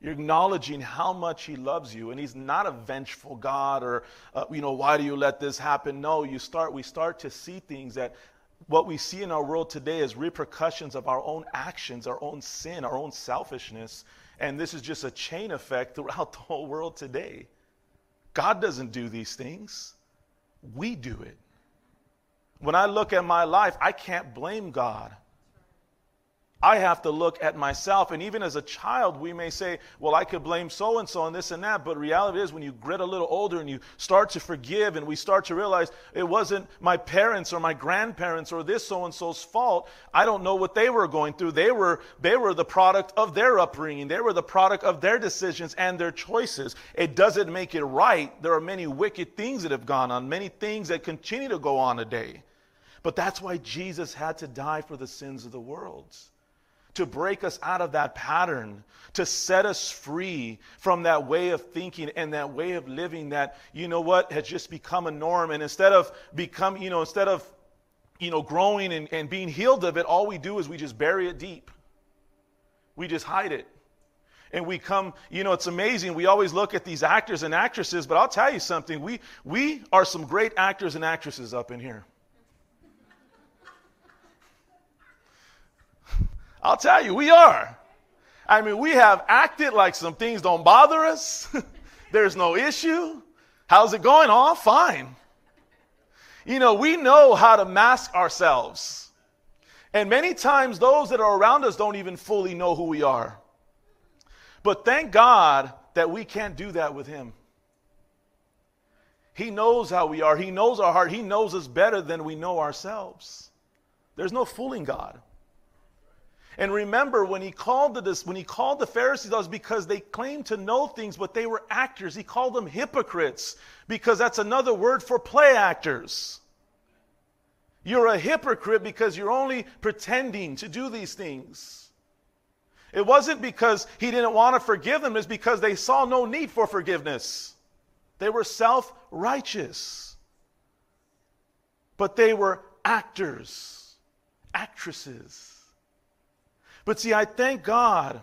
You're acknowledging how much He loves you, and He's not a vengeful God or, uh, you know, why do you let this happen? No, you start, we start to see things that what we see in our world today is repercussions of our own actions, our own sin, our own selfishness, and this is just a chain effect throughout the whole world today. God doesn't do these things, we do it. When I look at my life, I can't blame God. I have to look at myself. And even as a child, we may say, well, I could blame so and so and this and that. But reality is, when you get a little older and you start to forgive and we start to realize it wasn't my parents or my grandparents or this so and so's fault, I don't know what they were going through. They were, they were the product of their upbringing, they were the product of their decisions and their choices. It doesn't make it right. There are many wicked things that have gone on, many things that continue to go on today. But that's why Jesus had to die for the sins of the world. To break us out of that pattern, to set us free from that way of thinking and that way of living that, you know what, has just become a norm. And instead of become, you know, instead of you know, growing and, and being healed of it, all we do is we just bury it deep. We just hide it. And we come, you know, it's amazing. We always look at these actors and actresses, but I'll tell you something. We, we are some great actors and actresses up in here. I'll tell you, we are. I mean, we have acted like some things don't bother us. There's no issue. How's it going? Oh, fine. You know, we know how to mask ourselves. And many times those that are around us don't even fully know who we are. But thank God that we can't do that with Him. He knows how we are, He knows our heart, He knows us better than we know ourselves. There's no fooling God. And remember, when he called the, when he called the Pharisees, that was because they claimed to know things, but they were actors. He called them hypocrites because that's another word for play actors. You're a hypocrite because you're only pretending to do these things. It wasn't because he didn't want to forgive them, it's because they saw no need for forgiveness. They were self righteous. But they were actors, actresses. But see, I thank God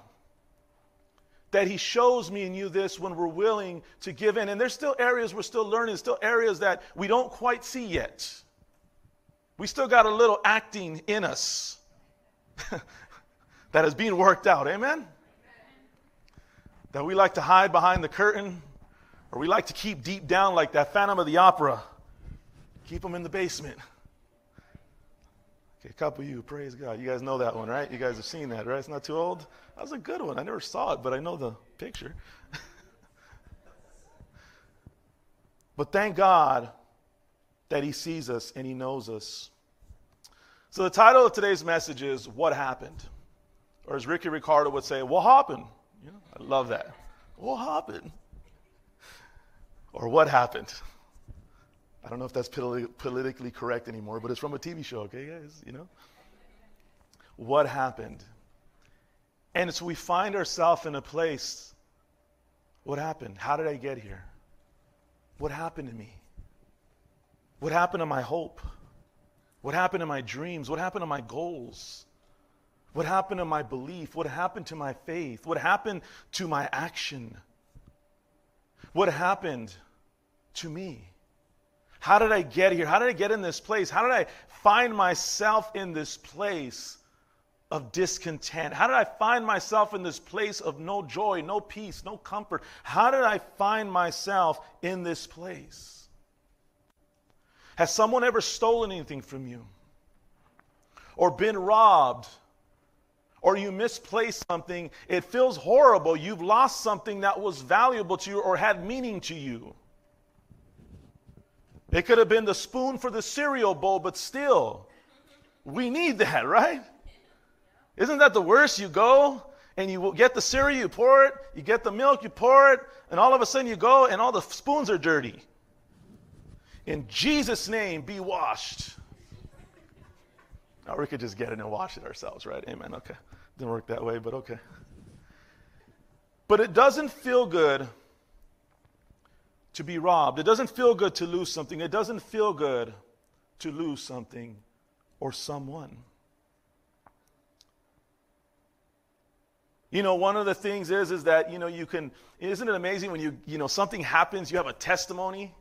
that He shows me and you this when we're willing to give in. And there's still areas we're still learning, still areas that we don't quite see yet. We still got a little acting in us that is being worked out. Amen? That we like to hide behind the curtain, or we like to keep deep down like that Phantom of the Opera. Keep them in the basement. Okay, a couple of you, praise God. You guys know that one, right? You guys have seen that, right? It's not too old. That was a good one. I never saw it, but I know the picture. but thank God that He sees us and He knows us. So the title of today's message is What Happened? Or as Ricky Ricardo would say, What happened? You know, I love that. What happened? Or what happened? I don't know if that's politically correct anymore, but it's from a TV show, okay, guys? You know? What happened? And so we find ourselves in a place what happened? How did I get here? What happened to me? What happened to my hope? What happened to my dreams? What happened to my goals? What happened to my belief? What happened to my faith? What happened to my action? What happened to me? How did I get here? How did I get in this place? How did I find myself in this place of discontent? How did I find myself in this place of no joy, no peace, no comfort? How did I find myself in this place? Has someone ever stolen anything from you? Or been robbed? Or you misplaced something? It feels horrible. You've lost something that was valuable to you or had meaning to you. It could have been the spoon for the cereal bowl, but still, we need that, right? Isn't that the worst? You go and you get the cereal, you pour it, you get the milk, you pour it, and all of a sudden you go and all the spoons are dirty. In Jesus' name, be washed. Now we could just get it and wash it ourselves, right? Amen. Okay. Didn't work that way, but okay. But it doesn't feel good to be robbed. It doesn't feel good to lose something. It doesn't feel good to lose something or someone. You know, one of the things is is that, you know, you can isn't it amazing when you, you know, something happens, you have a testimony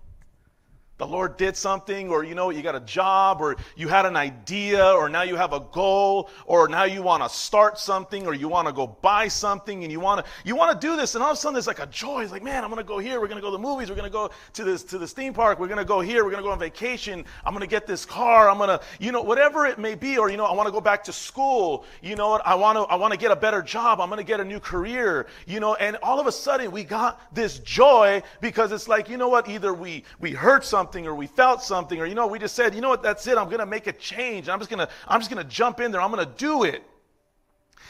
the Lord did something, or you know, you got a job, or you had an idea, or now you have a goal, or now you want to start something, or you want to go buy something, and you want to you want to do this, and all of a sudden there's like a joy. It's like, man, I'm going to go here. We're going to go to the movies. We're going to go to this to this theme park. We're going to go here. We're going to go on vacation. I'm going to get this car. I'm going to, you know, whatever it may be, or you know, I want to go back to school. You know what? I want to I want to get a better job. I'm going to get a new career. You know, and all of a sudden we got this joy because it's like, you know what? Either we we heard something something or we felt something or you know we just said you know what? That's it. I'm going to make a change. I'm just going to i'm just going to jump in there. I'm going to do it.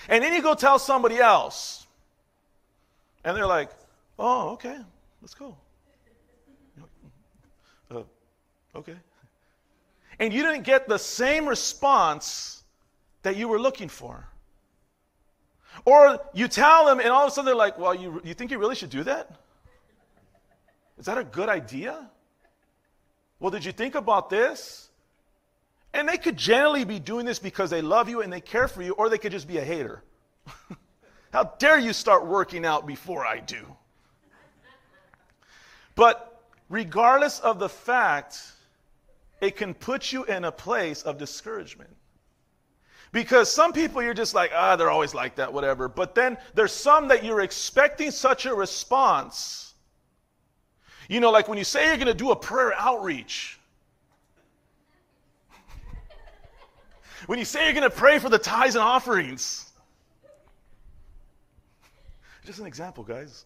And then you go tell somebody else and they're like oh okay. Let's go uh, okay. And you didn't get the same response that you were looking for. Or you tell them and all of a sudden they're like well you, you think you really should do that? Is that a good idea well, did you think about this? And they could generally be doing this because they love you and they care for you, or they could just be a hater. How dare you start working out before I do? But regardless of the fact, it can put you in a place of discouragement. Because some people you're just like, ah, they're always like that, whatever. But then there's some that you're expecting such a response. You know, like when you say you're going to do a prayer outreach, when you say you're going to pray for the tithes and offerings. Just an example, guys.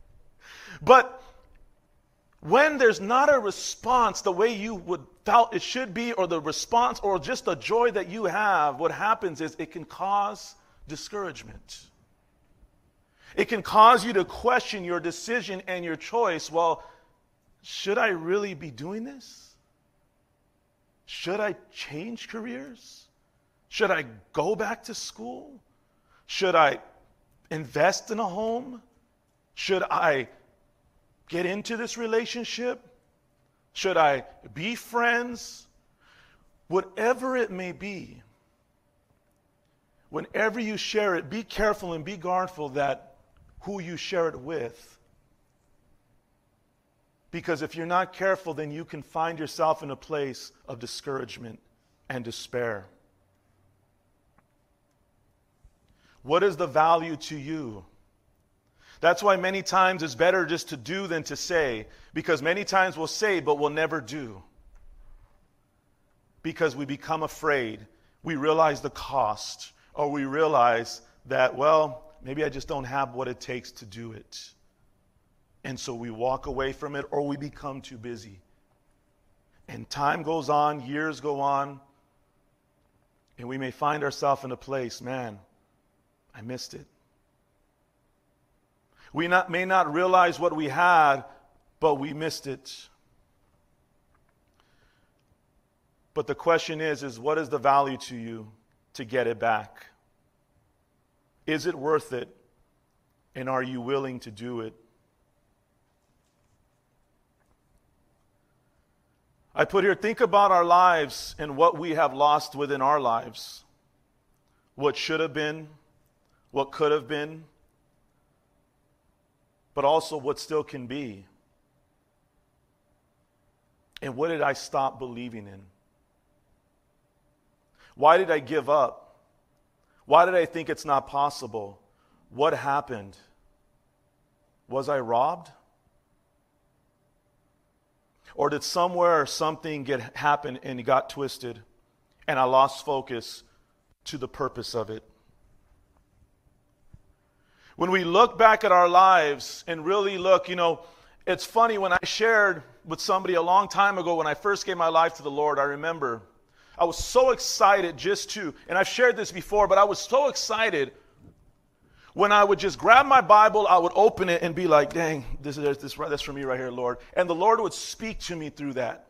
but when there's not a response the way you would felt it should be or the response or just the joy that you have what happens is it can cause discouragement it can cause you to question your decision and your choice. Well should i really be doing this? Should i change careers? Should i go back to school? Should i invest in a home? Should i get into this relationship? Should I be friends? Whatever it may be, whenever you share it, be careful and be guardful that who you share it with. Because if you're not careful, then you can find yourself in a place of discouragement and despair. What is the value to you? That's why many times it's better just to do than to say, because many times we'll say, but we'll never do. Because we become afraid. We realize the cost, or we realize that, well, maybe I just don't have what it takes to do it. And so we walk away from it, or we become too busy. And time goes on, years go on, and we may find ourselves in a place, man, I missed it. We not, may not realize what we had, but we missed it. But the question is, is what is the value to you to get it back? Is it worth it? And are you willing to do it? I put here, think about our lives and what we have lost within our lives. What should have been, what could have been, but also what still can be. And what did I stop believing in? Why did I give up? Why did I think it's not possible? What happened? Was I robbed? Or did somewhere or something get happen and it got twisted and I lost focus to the purpose of it? When we look back at our lives and really look, you know, it's funny when I shared with somebody a long time ago when I first gave my life to the Lord, I remember I was so excited just to, and I've shared this before, but I was so excited when I would just grab my Bible, I would open it and be like, dang, this is this, that's for me right here, Lord. And the Lord would speak to me through that.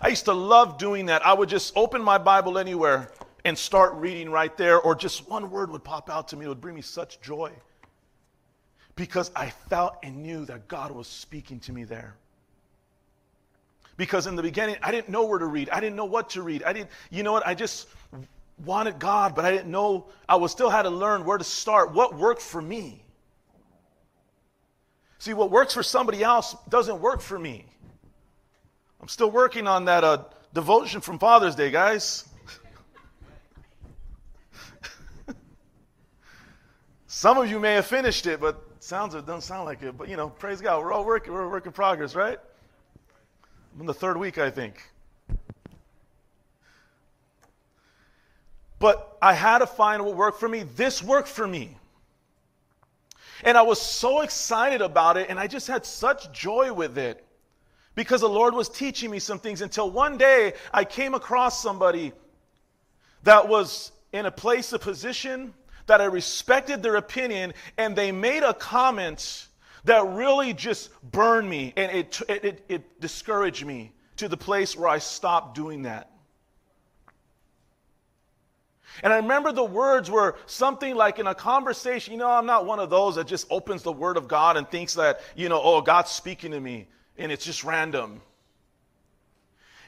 I used to love doing that. I would just open my Bible anywhere and start reading right there, or just one word would pop out to me. It would bring me such joy because I felt and knew that God was speaking to me there. Because in the beginning, I didn't know where to read. I didn't know what to read. I didn't, you know what? I just wanted God, but I didn't know. I was still had to learn where to start. What worked for me? See, what works for somebody else doesn't work for me. I'm still working on that uh, devotion from Father's Day, guys. Some of you may have finished it, but sounds it doesn't sound like it. But you know, praise God, we're all working, we're a work in progress, right? I'm in the third week, I think. But I had to find what worked for me. This worked for me. And I was so excited about it, and I just had such joy with it because the Lord was teaching me some things until one day I came across somebody that was in a place, a position that I respected their opinion, and they made a comment that really just burned me and it, it, it, discouraged me to the place where I stopped doing that. And I remember the words were something like in a conversation, you know, I'm not one of those that just opens the Word of God and thinks that, you know, oh, God's speaking to me and it's just random.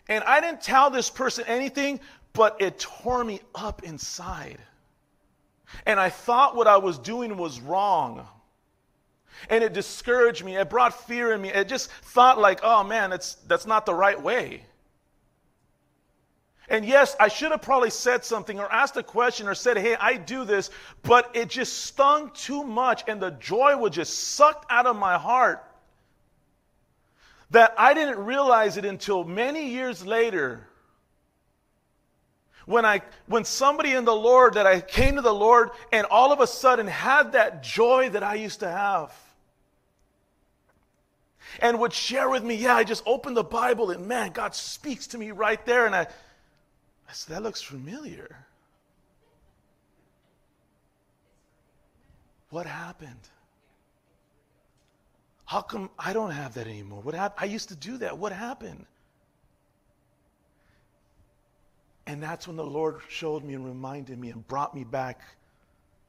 And I didn't tell this person anything, but it tore me up inside. And I thought what I was doing was wrong. And it discouraged me. It brought fear in me. It just thought like, oh man, that's, that's not the right way. And yes, I should have probably said something or asked a question or said, hey, I do this, but it just stung too much and the joy was just sucked out of my heart that I didn't realize it until many years later. When I when somebody in the Lord that I came to the Lord and all of a sudden had that joy that I used to have. And would share with me, yeah, I just opened the Bible and man, God speaks to me right there. And I, I said, that looks familiar. What happened? How come I don't have that anymore? What happened? I used to do that. What happened? And that's when the Lord showed me and reminded me and brought me back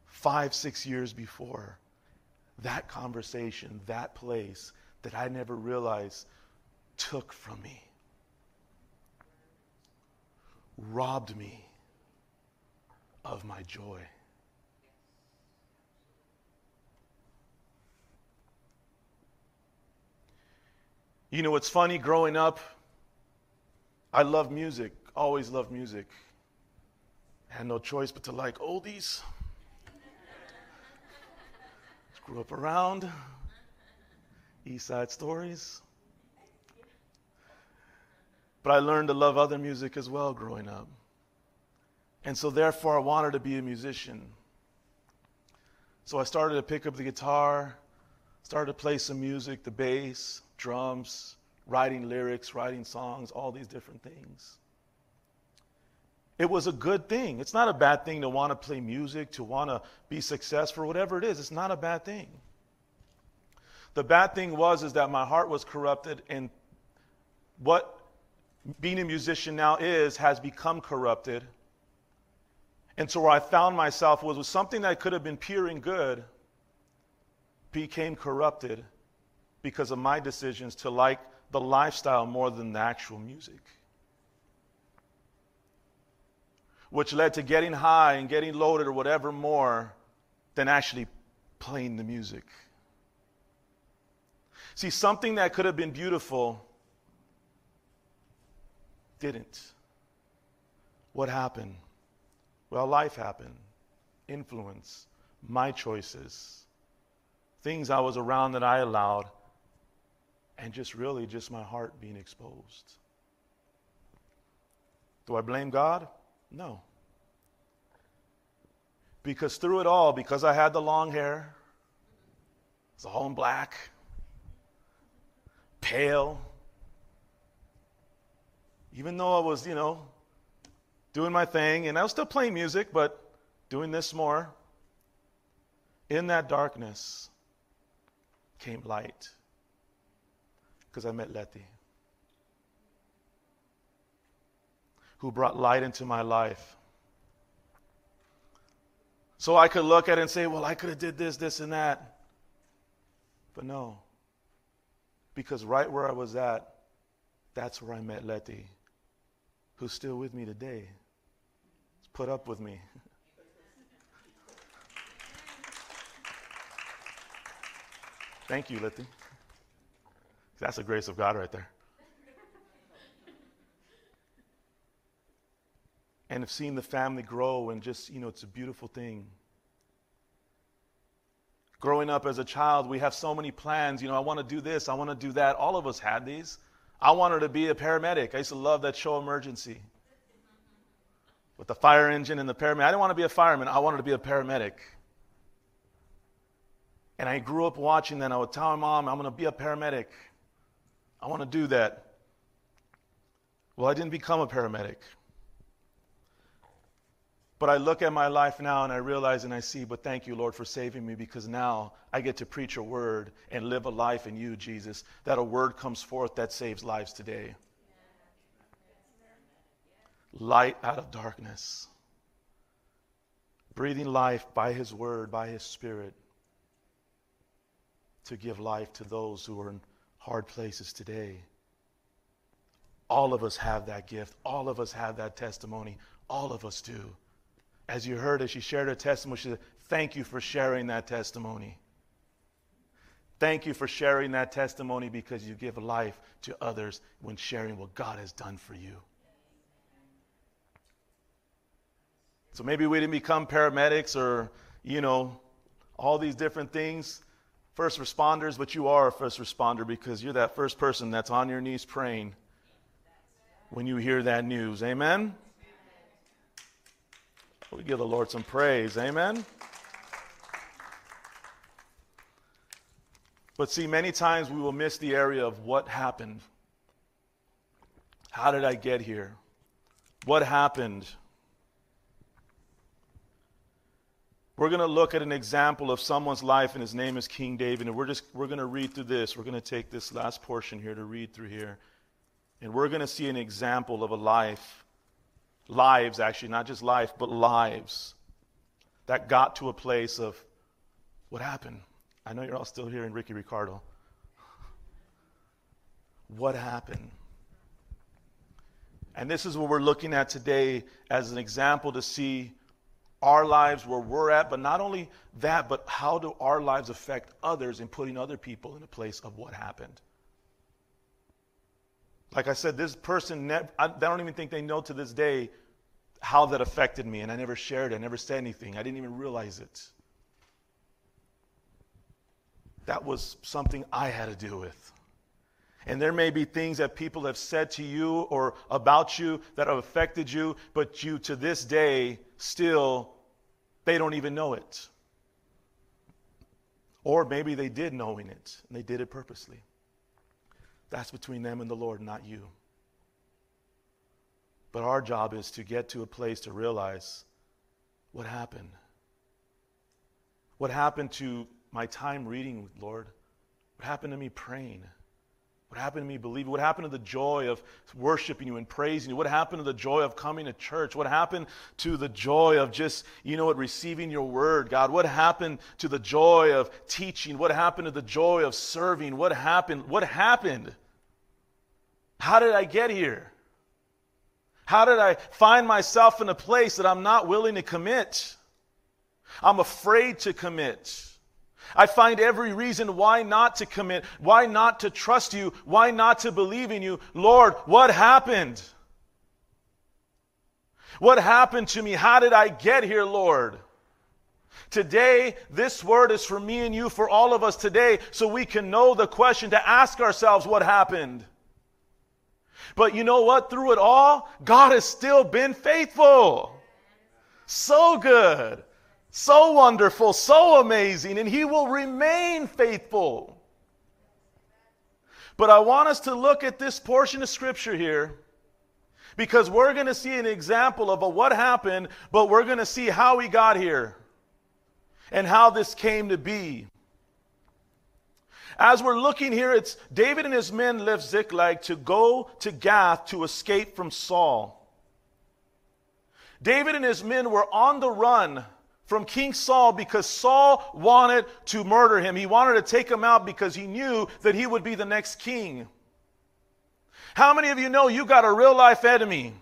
five, six years before that conversation, that place that I never realized took from me, robbed me of my joy. You know what's funny? Growing up, I love music, always loved music. Had no choice but to like oldies. Grew up around East Side Stories. But I learned to love other music as well growing up. And so, therefore, I wanted to be a musician. So I started to pick up the guitar, started to play some music, the bass, drums, writing lyrics, writing songs, all these different things. It was a good thing. It's not a bad thing to want to play music, to want to be successful, whatever it is. It's not a bad thing. The bad thing was is that my heart was corrupted, and what being a musician now is has become corrupted. And so where I found myself was, was something that could have been pure and good became corrupted because of my decisions to like the lifestyle more than the actual music. Which led to getting high and getting loaded or whatever more than actually playing the music. See, something that could have been beautiful didn't. What happened? Well, life happened. Influence, my choices, things I was around that I allowed and just really just my heart being exposed. Do I blame God? No. Because through it all, because I had the long hair, it's all in black, pale, even though I was, you know, doing my thing, and I was still playing music, but doing this more, in that darkness came light because I met Letty, who brought light into my life. So I could look at it and say, well, I could have did this, this, and that. But no. Because right where I was at, that's where I met Letty, who's still with me today. Put up with me. Thank you, Letty. That's the grace of God right there. and of seeing the family grow and just, you know, it's a beautiful thing. Growing up as a child, we have so many plans. You know, I want to do this, I want to do that. All of us had these. I wanted to be a paramedic. I used to love that show Emergency with the fire engine and the paramedic. I didn't want to be a fireman, I wanted to be a paramedic. And I grew up watching that. I would tell my mom, I'm going to be a paramedic. I want to do that. Well, I didn't become a paramedic. But I look at my life now and I realize and I see, but thank you, Lord, for saving me because now I get to preach a word and live a life in you, Jesus, that a word comes forth that saves lives today. Light out of darkness. Breathing life by His word, by His Spirit, to give life to those who are in hard places today. All of us have that gift. All of us have that testimony. All of us do. As you heard as she shared her testimony, she said, Thank you for sharing that testimony. Thank you for sharing that testimony because you give life to others when sharing what God has done for you. So maybe we didn't become paramedics or, you know, all these different things, first responders, but you are a first responder because you're that first person that's on your knees praying when you hear that news. Amen? We give the Lord some praise. Amen? But see, many times we will miss the area of what happened. How did I get here? What happened? We're going to look at an example of someone's life, and his name is King David. And we're just we're going to read through this. We're going to take this last portion here to read through here, and we're going to see an example of a life, lives actually, not just life, but lives that got to a place of what happened. I know you're all still hearing Ricky Ricardo. What happened? And this is what we're looking at today as an example to see our lives where we're at, but not only that, but how do our lives affect others in putting other people in a place of what happened? Like I said, this person, I, I don't even think they know to this day how that affected me, and I never shared it, I never said anything, I didn't even realize it. That was something I had to deal with. And there may be things that people have said to you or about you that have affected you, but you to this day still, they don't even know it. Or maybe they did knowing it, and they did it purposely. That's between them and the Lord, not you. But our job is to get to a place to realize what happened. What happened to my time reading, Lord? What happened to me praying? What happened to me believing? What happened to the joy of worshiping you and praising you? What happened to the joy of coming to church? What happened to the joy of just, you know what, receiving your word, God? What happened to the joy of teaching? What happened to the joy of serving? What happened? What happened? How did I get here? How did I find myself in a place that I'm not willing to commit? I'm afraid to commit. I find every reason why not to commit, why not to trust you, why not to believe in you. Lord, what happened? What happened to me? How did I get here, Lord? Today, this word is for me and you, for all of us today, so we can know the question to ask ourselves what happened. But you know what? Through it all, God has still been faithful. So good. So wonderful, so amazing, and He will remain faithful. But I want us to look at this portion of Scripture here because we're going to see an example of what happened, but we're going to see how we got here and how this came to be. As we're looking here, it's David and his men left Ziklag to go to Gath to escape from Saul. David and his men were on the run from King Saul because Saul wanted to murder him. He wanted to take him out because he knew that he would be the next king. How many of you know you got a real life enemy?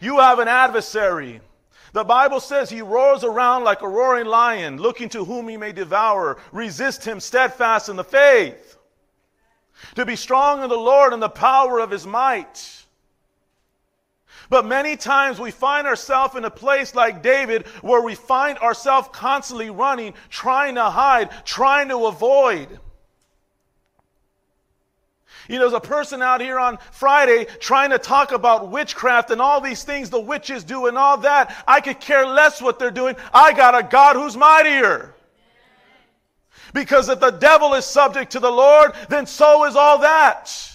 You have an adversary. The Bible says he roars around like a roaring lion, looking to whom he may devour. Resist him steadfast in the faith. To be strong in the Lord and the power of his might. But many times we find ourselves in a place like David where we find ourselves constantly running, trying to hide, trying to avoid. You know, there's a person out here on Friday trying to talk about witchcraft and all these things the witches do and all that. I could care less what they're doing. I got a God who's mightier. Because if the devil is subject to the Lord, then so is all that.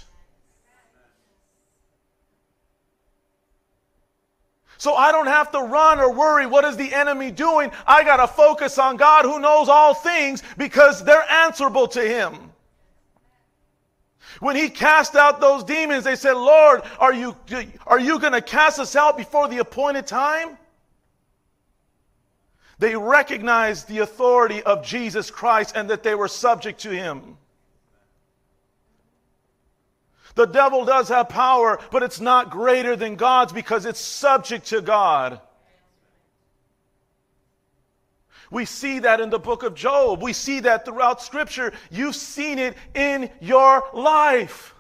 So I don't have to run or worry what is the enemy doing. I got to focus on God who knows all things because they're answerable to him. When he cast out those demons, they said, Lord, are you, are you going to cast us out before the appointed time? They recognized the authority of Jesus Christ and that they were subject to him. The devil does have power, but it's not greater than God's because it's subject to God. We see that in the book of Job. We see that throughout Scripture. You've seen it in your life.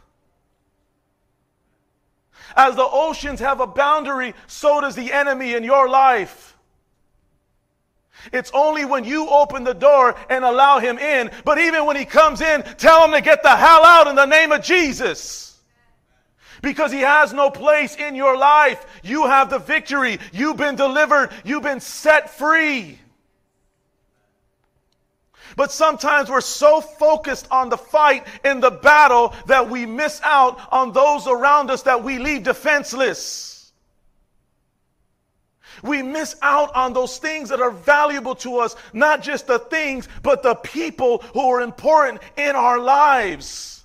As the oceans have a boundary, so does the enemy in your life. It's only when you open the door and allow him in. But even when he comes in, tell him to get the hell out in the name of Jesus. Because he has no place in your life. You have the victory. You've been delivered. You've been set free. But sometimes we're so focused on the fight in the battle that we miss out on those around us that we leave defenseless. We miss out on those things that are valuable to us, not just the things, but the people who are important in our lives.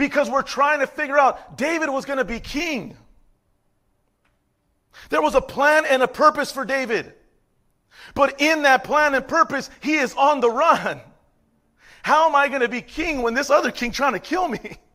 Because we're trying to figure out David was going to be king. There was a plan and a purpose for David. But in that plan and purpose, he is on the run. How am I going to be king when this other king trying to kill me?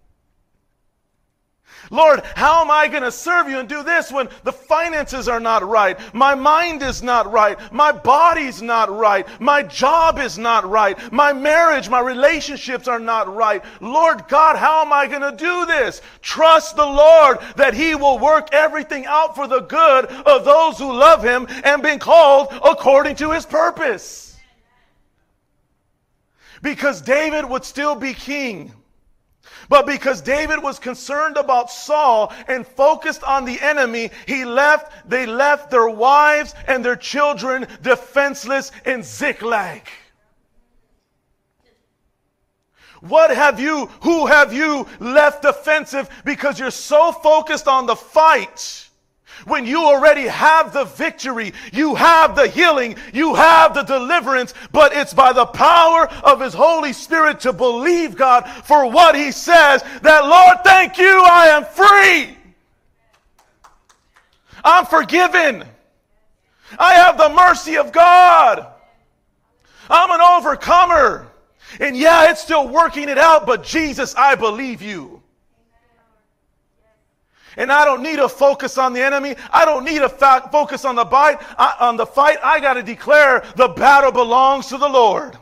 Lord, how am I going to serve you and do this when the finances are not right? My mind is not right. My body's not right. My job is not right. My marriage, my relationships are not right. Lord God, how am I going to do this? Trust the Lord that He will work everything out for the good of those who love Him and been called according to His purpose. Because David would still be king. But because David was concerned about Saul and focused on the enemy, he left, they left their wives and their children defenseless in Ziklag. What have you, who have you left defensive because you're so focused on the fight? When you already have the victory, you have the healing, you have the deliverance, but it's by the power of His Holy Spirit to believe God for what He says that, Lord, thank you, I am free. I'm forgiven. I have the mercy of God. I'm an overcomer. And yeah, it's still working it out, but Jesus, I believe you. And I don't need to focus on the enemy. I don't need to fa- focus on the bite, I, on the fight, I got to declare the battle belongs to the Lord.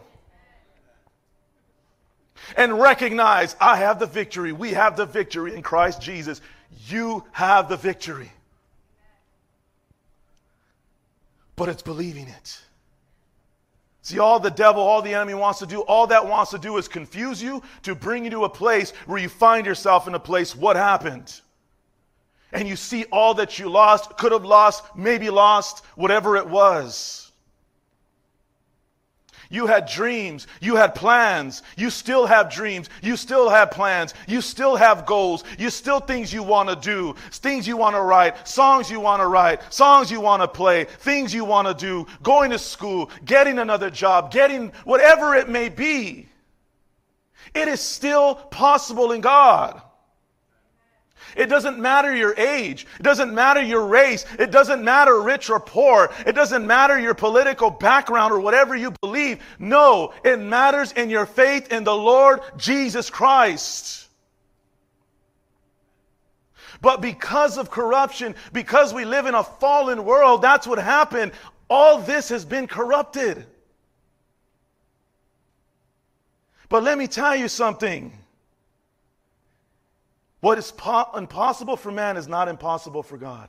And recognize I have the victory. We have the victory in Christ Jesus. You have the victory. But it's believing it. See, all the devil, all the enemy wants to do, all that wants to do is confuse you to bring you to a place where you find yourself in a place, what happened? And you see all that you lost, could have lost, maybe lost, whatever it was. You had dreams. You had plans. You still have dreams. You still have plans. You still have goals. You still things you want to do, things you want to write, songs you want to write, songs you want to play, things you want to do, going to school, getting another job, getting whatever it may be. It is still possible in God. It doesn't matter your age. It doesn't matter your race. It doesn't matter rich or poor. It doesn't matter your political background or whatever you believe. No, it matters in your faith in the Lord Jesus Christ. But because of corruption, because we live in a fallen world, that's what happened. All this has been corrupted. But let me tell you something. What is po- impossible for man is not impossible for God.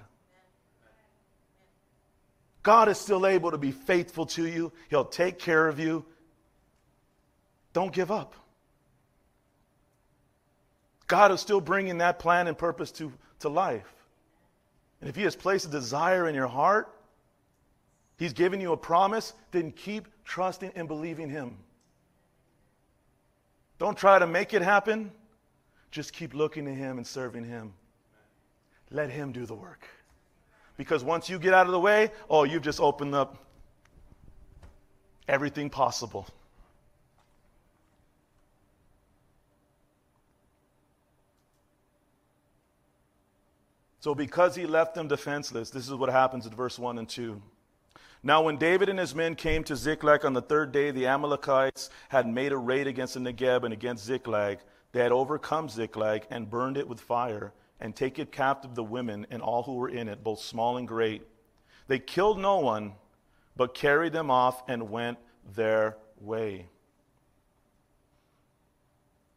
God is still able to be faithful to you, He'll take care of you. Don't give up. God is still bringing that plan and purpose to, to life. And if He has placed a desire in your heart, He's given you a promise, then keep trusting and believing Him. Don't try to make it happen. Just keep looking to Him and serving Him. Let Him do the work. Because once you get out of the way, oh, you've just opened up everything possible. So, because he left them defenseless, this is what happens in verse 1 and 2. Now, when David and his men came to Ziklag on the third day, the Amalekites had made a raid against the Negeb and against Ziklag they had overcome Ziklag and burned it with fire, and taken captive the women and all who were in it, both small and great. They killed no one, but carried them off and went their way.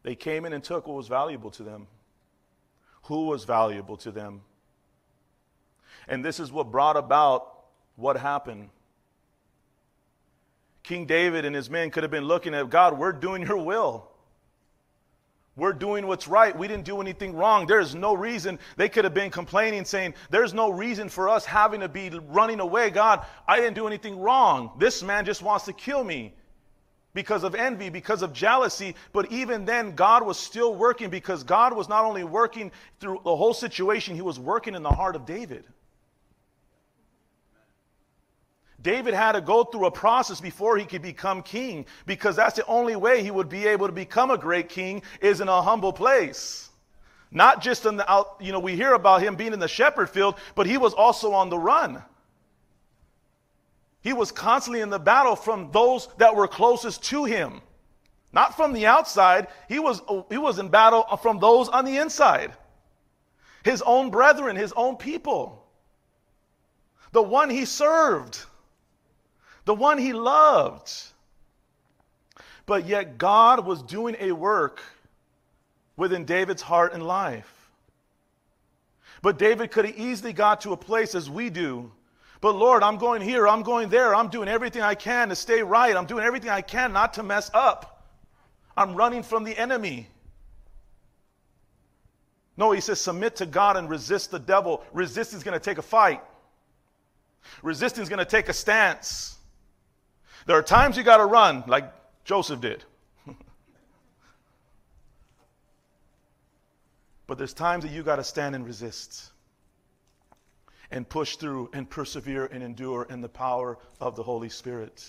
They came in and took what was valuable to them. Who was valuable to them? And this is what brought about what happened. King David and his men could have been looking at God, we're doing your will. We're doing what's right. We didn't do anything wrong. There's no reason. They could have been complaining, saying, There's no reason for us having to be running away. God, I didn't do anything wrong. This man just wants to kill me because of envy, because of jealousy. But even then, God was still working because God was not only working through the whole situation, He was working in the heart of David. David had to go through a process before he could become king because that's the only way he would be able to become a great king is in a humble place. Not just in the out, you know, we hear about him being in the shepherd field, but he was also on the run. He was constantly in the battle from those that were closest to him. Not from the outside, he was, he was in battle from those on the inside. His own brethren, his own people. The one he served the one he loved. But yet, God was doing a work within David's heart and life. But David could have easily got to a place as we do. But Lord, I'm going here, I'm going there, I'm doing everything I can to stay right, I'm doing everything I can not to mess up. I'm running from the enemy. No, he says, submit to God and resist the devil. Resisting is going to take a fight. Resisting is going to take a stance. There are times you got to run, like Joseph did. but there's times that you got to stand and resist and push through and persevere and endure in the power of the Holy Spirit.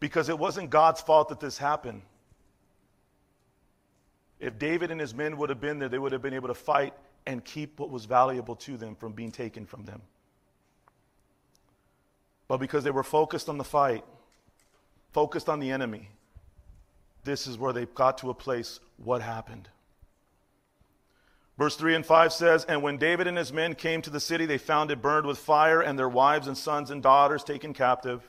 Because it wasn't God's fault that this happened. If David and his men would have been there, they would have been able to fight and keep what was valuable to them from being taken from them. But because they were focused on the fight, focused on the enemy, this is where they got to a place what happened. Verse 3 and 5 says, And when David and his men came to the city, they found it burned with fire, and their wives and sons and daughters taken captive.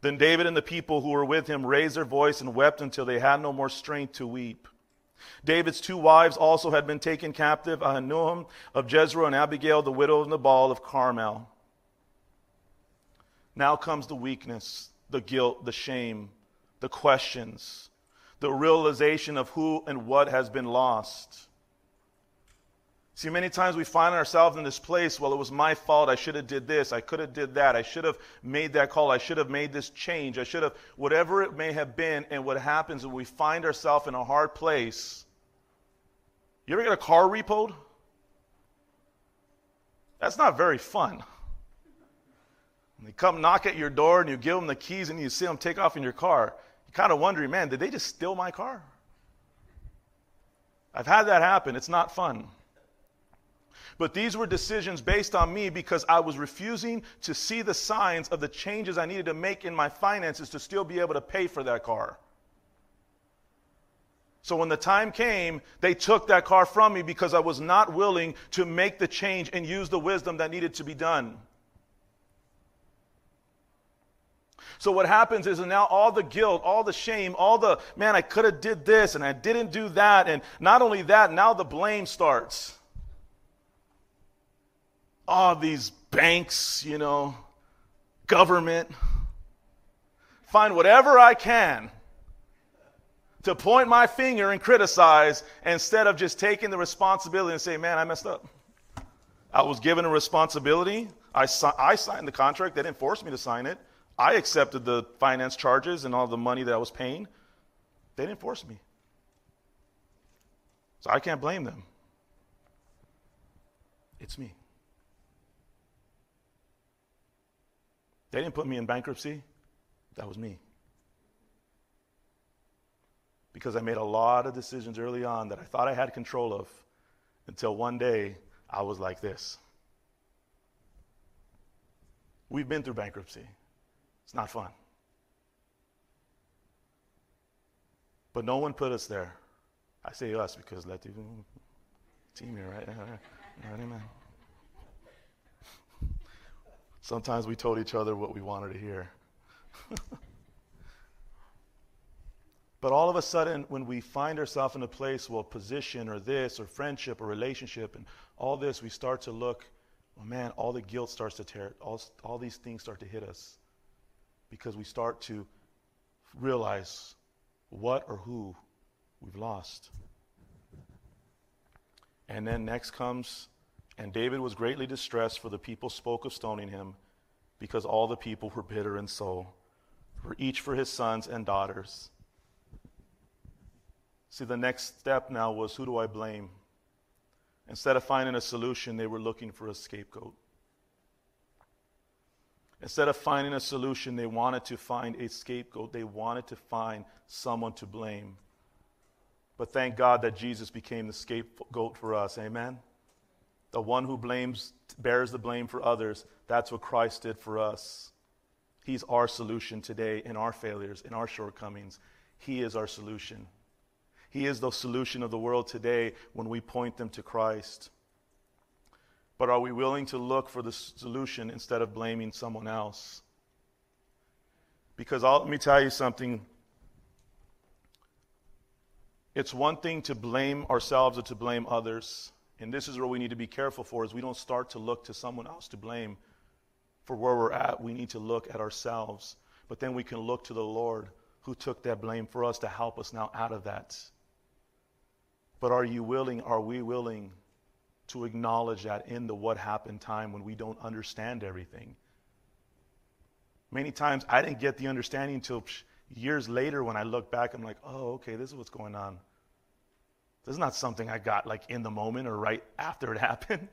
Then David and the people who were with him raised their voice and wept until they had no more strength to weep. David's two wives also had been taken captive Ahinoam of Jezreel and Abigail, the widow of Nabal of Carmel. Now comes the weakness, the guilt, the shame, the questions, the realization of who and what has been lost. See, many times we find ourselves in this place, well, it was my fault. I should have did this. I could have did that. I should have made that call. I should have made this change. I should have, whatever it may have been. And what happens when we find ourselves in a hard place, you ever get a car repoed? That's not very fun. And they come knock at your door and you give them the keys and you see them take off in your car. You're kind of wondering, man, did they just steal my car? I've had that happen. It's not fun. But these were decisions based on me because I was refusing to see the signs of the changes I needed to make in my finances to still be able to pay for that car. So when the time came, they took that car from me because I was not willing to make the change and use the wisdom that needed to be done. So what happens is now all the guilt, all the shame, all the man, I could have did this and I didn't do that, and not only that, now the blame starts all these banks, you know, government. Find whatever I can to point my finger and criticize instead of just taking the responsibility and say, man, I messed up. I was given a responsibility. I, I signed the contract. They didn't force me to sign it. I accepted the finance charges and all the money that I was paying. They didn't force me. So I can't blame them. It's me. They didn't put me in bankruptcy. That was me. Because I made a lot of decisions early on that I thought I had control of until one day I was like this. We've been through bankruptcy, it's not fun. But no one put us there. I say us because the team here, right? Right, amen. Sometimes we told each other what we wanted to hear. but all of a sudden, when we find ourselves in a place, well, position or this or friendship or relationship and all this, we start to look, well, man, all the guilt starts to tear, all, all these things start to hit us because we start to realize what or who we've lost. And then next comes, and David was greatly distressed, for the people spoke of stoning him, because all the people were bitter in soul, for each for his sons and daughters. See, the next step now was who do I blame? Instead of finding a solution, they were looking for a scapegoat. Instead of finding a solution, they wanted to find a scapegoat. They wanted to find someone to blame. But thank God that Jesus became the scapegoat for us. Amen? The one who blames, bears the blame for others. That's what Christ did for us. He's our solution today in our failures, in our shortcomings. He is our solution. He is the solution of the world today when we point them to Christ. But are we willing to look for the solution instead of blaming someone else? Because I'll, let me tell you something. It's one thing to blame ourselves or to blame others. And this is where we need to be careful for is we don't start to look to someone else to blame for where we're at. We need to look at ourselves. But then we can look to the Lord who took that blame for us to help us now out of that. But are you willing, are we willing to acknowledge that in the what happened time when we don't understand everything. Many times I didn't get the understanding until years later when I look back, I'm like, oh, okay, this is what's going on. This is not something I got like in the moment or right after it happened.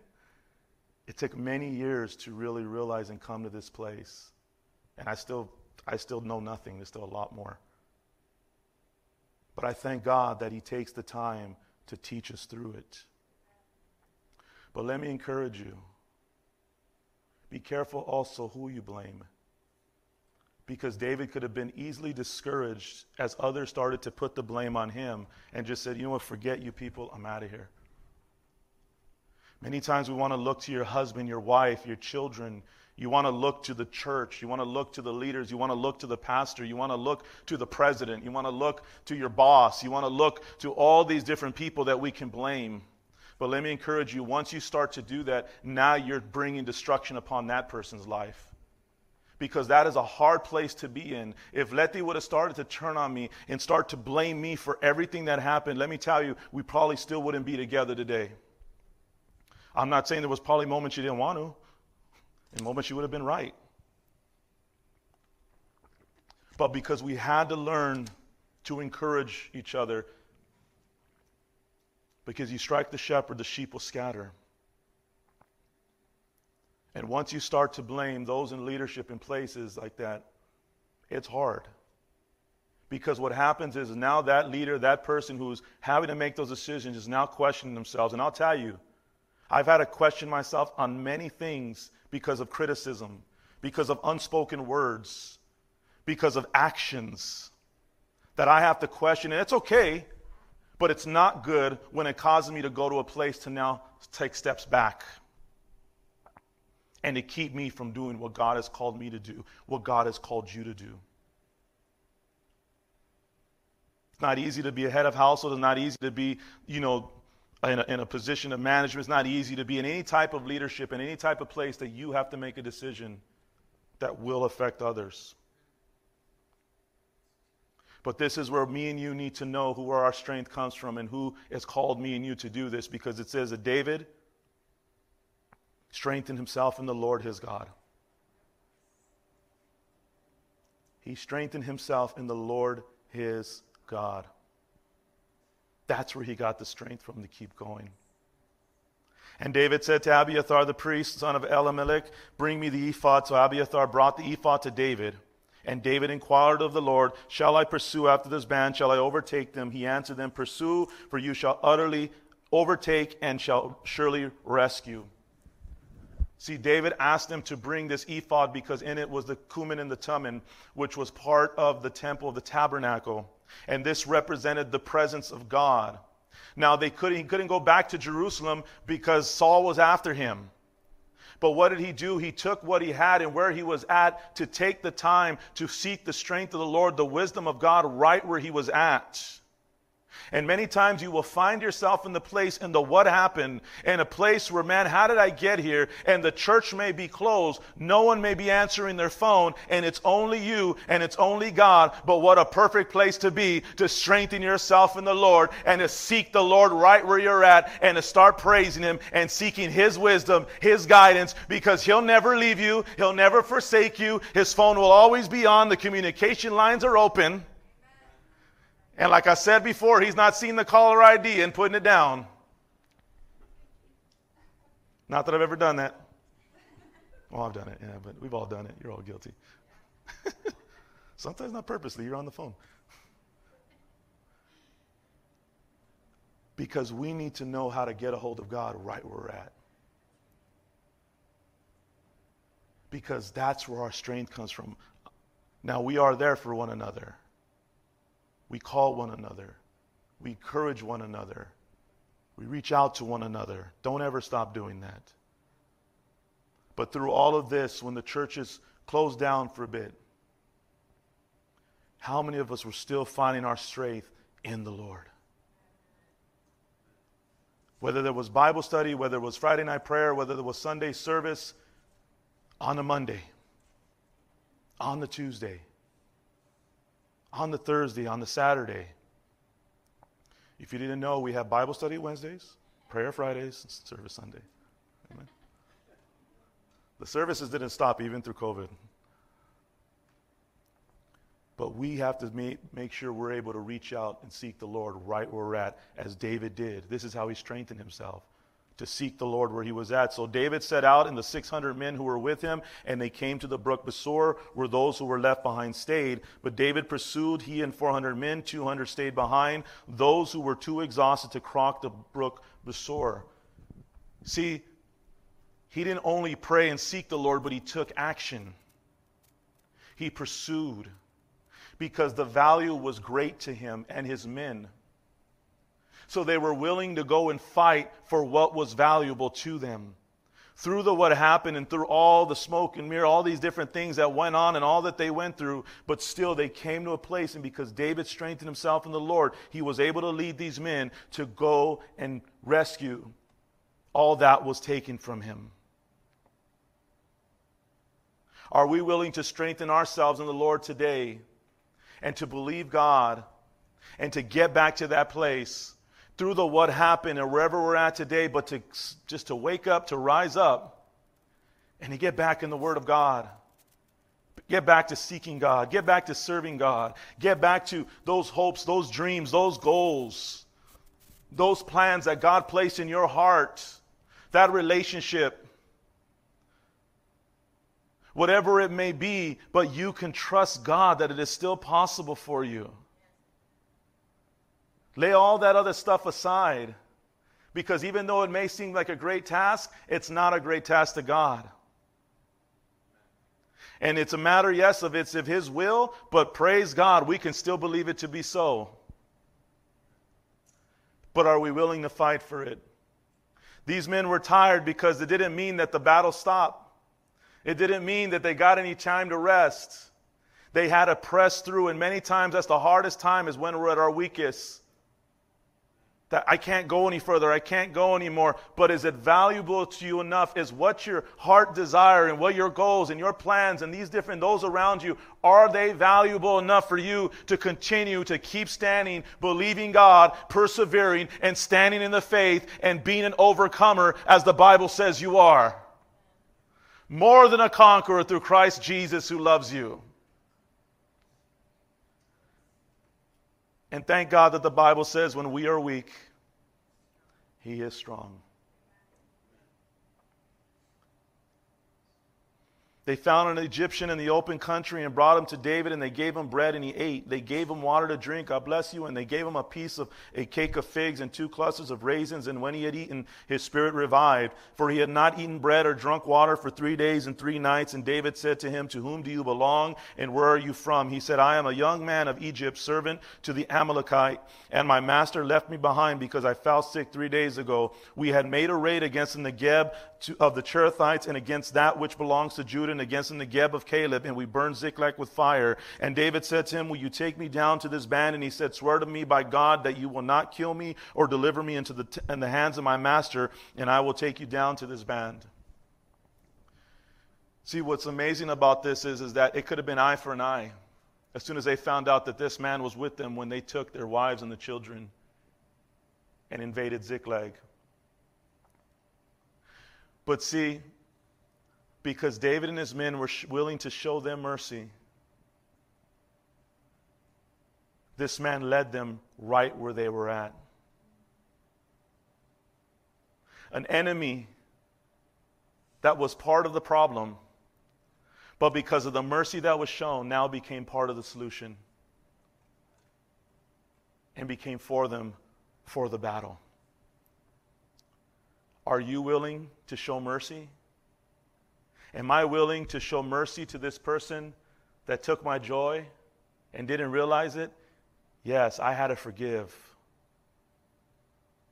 It took many years to really realize and come to this place. And I still, I still know nothing. There's still a lot more. But I thank God that He takes the time to teach us through it. But let me encourage you be careful also who you blame. Because David could have been easily discouraged as others started to put the blame on him and just said, you know what, forget you people, I'm out of here. Many times we want to look to your husband, your wife, your children. You want to look to the church. You want to look to the leaders. You want to look to the pastor. You want to look to the president. You want to look to your boss. You want to look to all these different people that we can blame. But let me encourage you once you start to do that, now you're bringing destruction upon that person's life. Because that is a hard place to be in. If Letty would have started to turn on me and start to blame me for everything that happened, let me tell you, we probably still wouldn't be together today. I'm not saying there was probably moments you didn't want to, and moments you would have been right. But because we had to learn to encourage each other because you strike the shepherd, the sheep will scatter. And once you start to blame those in leadership in places like that, it's hard. Because what happens is now that leader, that person who's having to make those decisions is now questioning themselves. And I'll tell you, I've had to question myself on many things because of criticism, because of unspoken words, because of actions that I have to question. And it's okay but it's not good when it causes me to go to a place to now take steps back and to keep me from doing what God has called me to do, what God has called you to do. It's not easy to be a head of household. It's not easy to be, you know, in a, in a position of management. It's not easy to be in any type of leadership, in any type of place that you have to make a decision that will affect others. But this is where me and you need to know who our strength comes from and who has called me and you to do this because it says that David strengthened himself in the Lord his God. He strengthened himself in the Lord his God. That's where he got the strength from to keep going. And David said to Abiathar the priest, son of Ahimelech, Bring me the ephod. So Abiathar brought the ephod to David. And David inquired of the Lord, Shall I pursue after this band? Shall I overtake them? He answered them, Pursue, for you shall utterly overtake and shall surely rescue. See, David asked them to bring this ephod because in it was the cumin and the Thummim, which was part of the temple of the tabernacle. And this represented the presence of God. Now, they couldn't, he couldn't go back to Jerusalem because Saul was after him. But what did he do? He took what he had and where he was at to take the time to seek the strength of the Lord, the wisdom of God right where he was at. And many times you will find yourself in the place in the what happened, in a place where, man, how did I get here? And the church may be closed. No one may be answering their phone, and it's only you and it's only God. But what a perfect place to be to strengthen yourself in the Lord and to seek the Lord right where you're at and to start praising Him and seeking His wisdom, His guidance, because He'll never leave you. He'll never forsake you. His phone will always be on. The communication lines are open. And like I said before, he's not seen the caller ID and putting it down. Not that I've ever done that. Well, I've done it, yeah, but we've all done it. You're all guilty. Sometimes not purposely, you're on the phone. Because we need to know how to get a hold of God right where we're at. Because that's where our strength comes from. Now, we are there for one another. We call one another. We encourage one another. We reach out to one another. Don't ever stop doing that. But through all of this, when the church is closed down for a bit, how many of us were still finding our strength in the Lord? Whether there was Bible study, whether it was Friday night prayer, whether there was Sunday service on a Monday, on the Tuesday, on the Thursday, on the Saturday. If you didn't know, we have Bible study Wednesdays, prayer Fridays, service Sunday. Amen. The services didn't stop even through COVID. But we have to make, make sure we're able to reach out and seek the Lord right where we're at, as David did. This is how he strengthened himself to seek the Lord where he was at. So David set out, and the 600 men who were with him, and they came to the brook Besor, where those who were left behind stayed. But David pursued, he and 400 men, 200 stayed behind, those who were too exhausted to cross the brook Besor. See, he didn't only pray and seek the Lord, but he took action. He pursued because the value was great to him and his men. So they were willing to go and fight for what was valuable to them. Through the what happened and through all the smoke and mirror, all these different things that went on and all that they went through, but still they came to a place, and because David strengthened himself in the Lord, he was able to lead these men to go and rescue all that was taken from him. Are we willing to strengthen ourselves in the Lord today and to believe God and to get back to that place through the what happened and wherever we're at today, but to just to wake up, to rise up, and to get back in the Word of God. Get back to seeking God. Get back to serving God. Get back to those hopes, those dreams, those goals, those plans that God placed in your heart, that relationship. Whatever it may be, but you can trust God that it is still possible for you. Lay all that other stuff aside. Because even though it may seem like a great task, it's not a great task to God. And it's a matter, yes, of it's of His will, but praise God, we can still believe it to be so. But are we willing to fight for it? These men were tired because it didn't mean that the battle stopped. It didn't mean that they got any time to rest. They had to press through, and many times that's the hardest time is when we're at our weakest that I can't go any further, I can't go anymore. But is it valuable to you enough? Is what your heart desire and what your goals and your plans and these different those around you are they valuable enough for you to continue to keep standing, believing God, persevering and standing in the faith and being an overcomer as the Bible says you are? More than a conqueror through Christ Jesus who loves you. And thank God that the Bible says when we are weak, He is strong. They found an Egyptian in the open country and brought him to David, and they gave him bread and he ate. They gave him water to drink, God bless you, and they gave him a piece of a cake of figs and two clusters of raisins. And when he had eaten, his spirit revived, for he had not eaten bread or drunk water for three days and three nights. And David said to him, To whom do you belong, and where are you from? He said, I am a young man of Egypt, servant to the Amalekite, and my master left me behind because I fell sick three days ago. We had made a raid against the Negeb of the Cherethites and against that which belongs to Judah against the Negeb of Caleb, and we burned Ziklag with fire. And David said to him, Will you take me down to this band? And he said, Swear to me by God that you will not kill me or deliver me into the, t- in the hands of my master, and I will take you down to this band. See, what's amazing about this is, is that it could have been eye for an eye as soon as they found out that this man was with them when they took their wives and the children and invaded Ziklag. But see, because David and his men were sh- willing to show them mercy, this man led them right where they were at. An enemy that was part of the problem, but because of the mercy that was shown, now became part of the solution and became for them for the battle. Are you willing to show mercy? Am I willing to show mercy to this person that took my joy and didn't realize it? Yes, I had to forgive.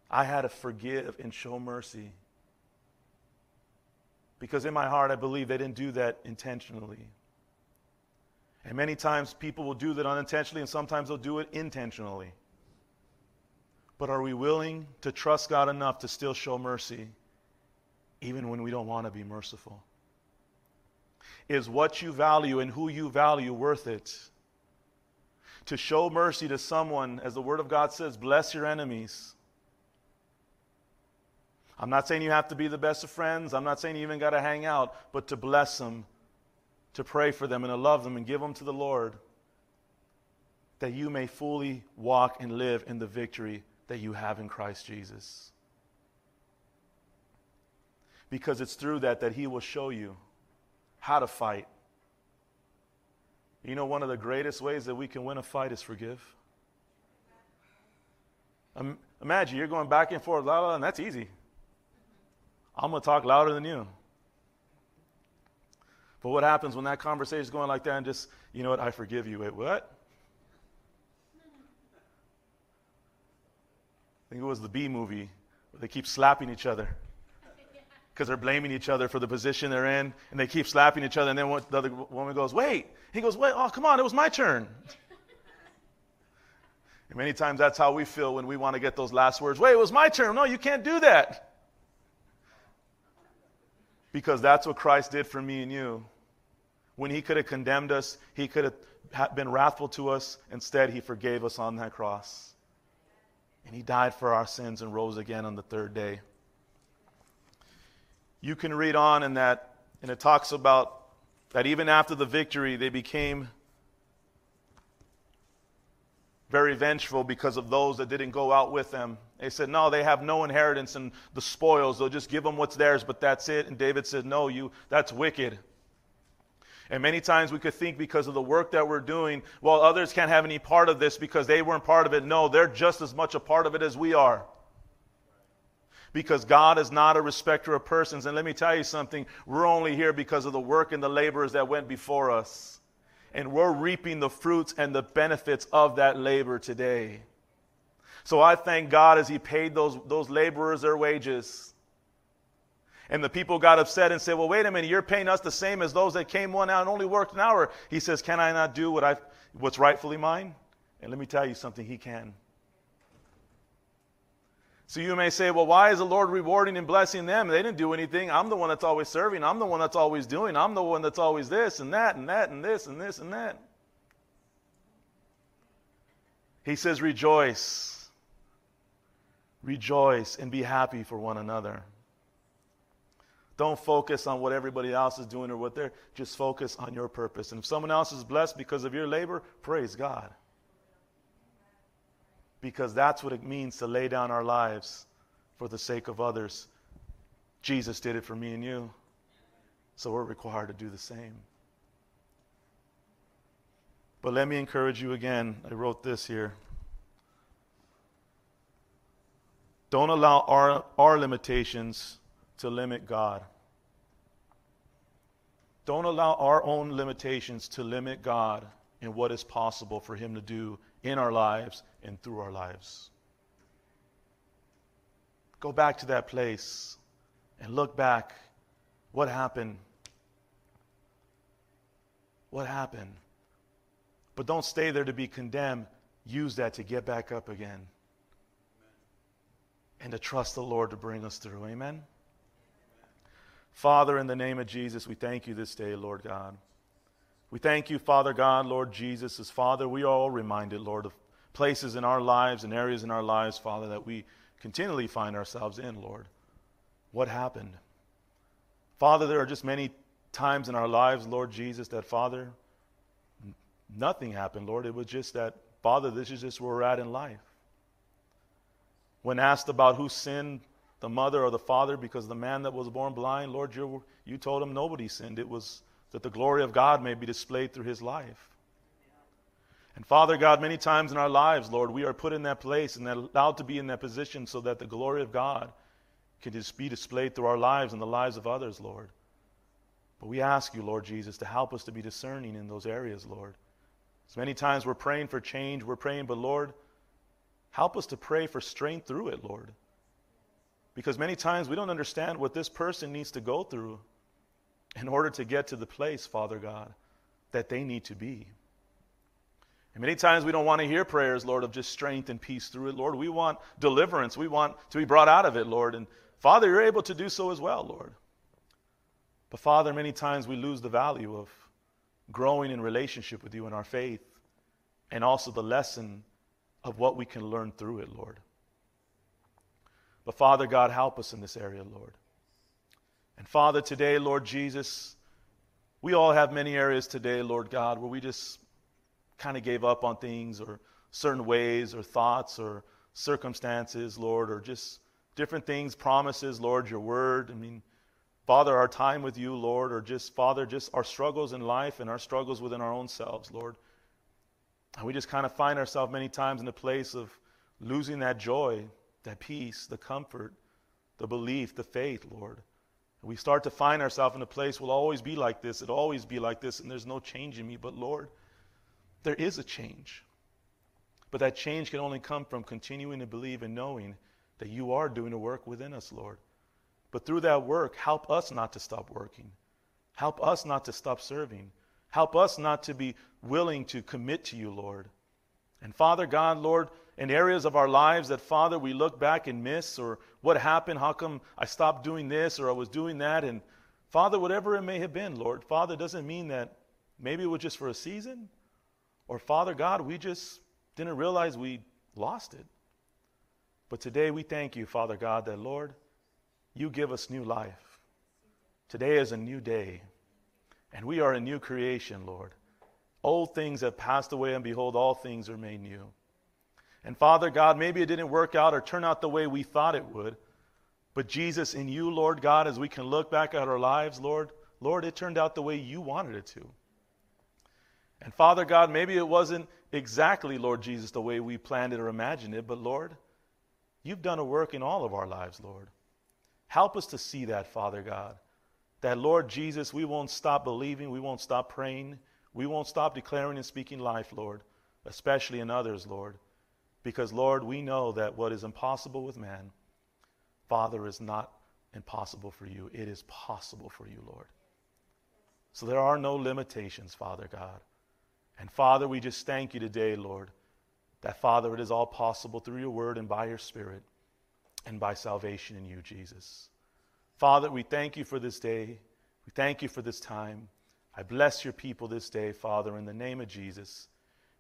I had to forgive and show mercy. Because in my heart, I believe they didn't do that intentionally. And many times people will do that unintentionally, and sometimes they'll do it intentionally. But are we willing to trust God enough to still show mercy, even when we don't want to be merciful? Is what you value and who you value worth it? To show mercy to someone, as the Word of God says, bless your enemies. I'm not saying you have to be the best of friends. I'm not saying you even got to hang out, but to bless them, to pray for them, and to love them and give them to the Lord, that you may fully walk and live in the victory that you have in Christ Jesus. Because it's through that that He will show you how to fight. You know, one of the greatest ways that we can win a fight is forgive. Imagine you're going back and forth, la, la, and that's easy. I'm going to talk louder than you. But what happens when that conversation is going like that and just, you know what, I forgive you. Wait, what? I think it was the B movie where they keep slapping each other because they're blaming each other for the position they're in, and they keep slapping each other. And then the other woman goes, "Wait!" He goes, "Wait! Oh, come on! It was my turn." and many times that's how we feel when we want to get those last words. Wait, it was my turn. No, you can't do that. Because that's what Christ did for me and you. When he could have condemned us, he could have been wrathful to us. Instead, he forgave us on that cross. And he died for our sins and rose again on the third day. You can read on in that, and it talks about that even after the victory, they became very vengeful because of those that didn't go out with them. They said, No, they have no inheritance in the spoils. They'll just give them what's theirs, but that's it. And David said, No, you that's wicked. And many times we could think because of the work that we're doing, well, others can't have any part of this because they weren't part of it. No, they're just as much a part of it as we are. Because God is not a respecter of persons. And let me tell you something we're only here because of the work and the laborers that went before us. And we're reaping the fruits and the benefits of that labor today. So I thank God as He paid those, those laborers their wages. And the people got upset and said, Well, wait a minute, you're paying us the same as those that came one hour and only worked an hour. He says, Can I not do what I, what's rightfully mine? And let me tell you something, He can. So you may say, Well, why is the Lord rewarding and blessing them? They didn't do anything. I'm the one that's always serving. I'm the one that's always doing. I'm the one that's always this and that and that and this and this and that. He says, Rejoice. Rejoice and be happy for one another. Don't focus on what everybody else is doing or what they're, just focus on your purpose. And if someone else is blessed because of your labor, praise God. Because that's what it means to lay down our lives for the sake of others. Jesus did it for me and you. So we're required to do the same. But let me encourage you again. I wrote this here. Don't allow our, our limitations to limit God. Don't allow our own limitations to limit God in what is possible for Him to do in our lives and through our lives. Go back to that place and look back. What happened? What happened? But don't stay there to be condemned. Use that to get back up again and to trust the Lord to bring us through. Amen. Father, in the name of Jesus, we thank you this day, Lord God. We thank you, Father God, Lord Jesus, as Father, we are all reminded, Lord, of places in our lives and areas in our lives, Father, that we continually find ourselves in, Lord. What happened? Father, there are just many times in our lives, Lord Jesus, that, Father, nothing happened, Lord. It was just that, Father, this is just where we're at in life. When asked about who sinned, the mother or the father because the man that was born blind, Lord, you, you told him nobody sinned. It was that the glory of God may be displayed through his life. And Father God, many times in our lives, Lord, we are put in that place and allowed to be in that position so that the glory of God can just be displayed through our lives and the lives of others, Lord. But we ask you, Lord Jesus, to help us to be discerning in those areas, Lord. As many times we're praying for change, we're praying, but Lord, help us to pray for strength through it, Lord. Because many times we don't understand what this person needs to go through in order to get to the place, Father God, that they need to be. And many times we don't want to hear prayers, Lord, of just strength and peace through it. Lord, we want deliverance. We want to be brought out of it, Lord. And Father, you're able to do so as well, Lord. But Father, many times we lose the value of growing in relationship with you in our faith and also the lesson of what we can learn through it, Lord. But Father God, help us in this area, Lord. And Father, today, Lord Jesus, we all have many areas today, Lord God, where we just kind of gave up on things or certain ways or thoughts or circumstances, Lord, or just different things, promises, Lord, your word. I mean, Father, our time with you, Lord, or just, Father, just our struggles in life and our struggles within our own selves, Lord. And we just kind of find ourselves many times in a place of losing that joy that peace, the comfort, the belief, the faith, Lord. We start to find ourselves in a place we'll always be like this, it'll always be like this, and there's no change in me. But Lord, there is a change. But that change can only come from continuing to believe and knowing that you are doing a work within us, Lord. But through that work, help us not to stop working. Help us not to stop serving. Help us not to be willing to commit to you, Lord. And Father God, Lord, in areas of our lives that, Father, we look back and miss, or what happened, how come I stopped doing this, or I was doing that, and Father, whatever it may have been, Lord, Father, doesn't mean that maybe it was just for a season, or Father God, we just didn't realize we lost it. But today we thank you, Father God, that, Lord, you give us new life. Today is a new day, and we are a new creation, Lord. Old things have passed away, and behold, all things are made new. And Father God, maybe it didn't work out or turn out the way we thought it would. But Jesus, in you, Lord God, as we can look back at our lives, Lord, Lord, it turned out the way you wanted it to. And Father God, maybe it wasn't exactly, Lord Jesus, the way we planned it or imagined it, but Lord, you've done a work in all of our lives, Lord. Help us to see that, Father God. That, Lord Jesus, we won't stop believing, we won't stop praying, we won't stop declaring and speaking life, Lord, especially in others, Lord. Because, Lord, we know that what is impossible with man, Father, is not impossible for you. It is possible for you, Lord. So there are no limitations, Father God. And Father, we just thank you today, Lord, that, Father, it is all possible through your word and by your spirit and by salvation in you, Jesus. Father, we thank you for this day. We thank you for this time. I bless your people this day, Father, in the name of Jesus.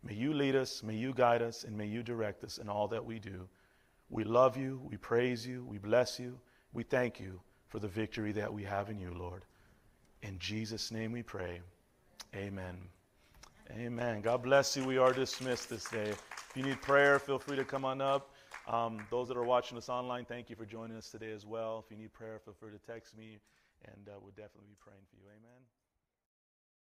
May you lead us, may you guide us, and may you direct us in all that we do. We love you, we praise you, we bless you, we thank you for the victory that we have in you, Lord. In Jesus' name we pray. Amen. Amen. God bless you. We are dismissed this day. If you need prayer, feel free to come on up. Um, those that are watching us online, thank you for joining us today as well. If you need prayer, feel free to text me. and uh, we'll definitely be praying for you. Amen.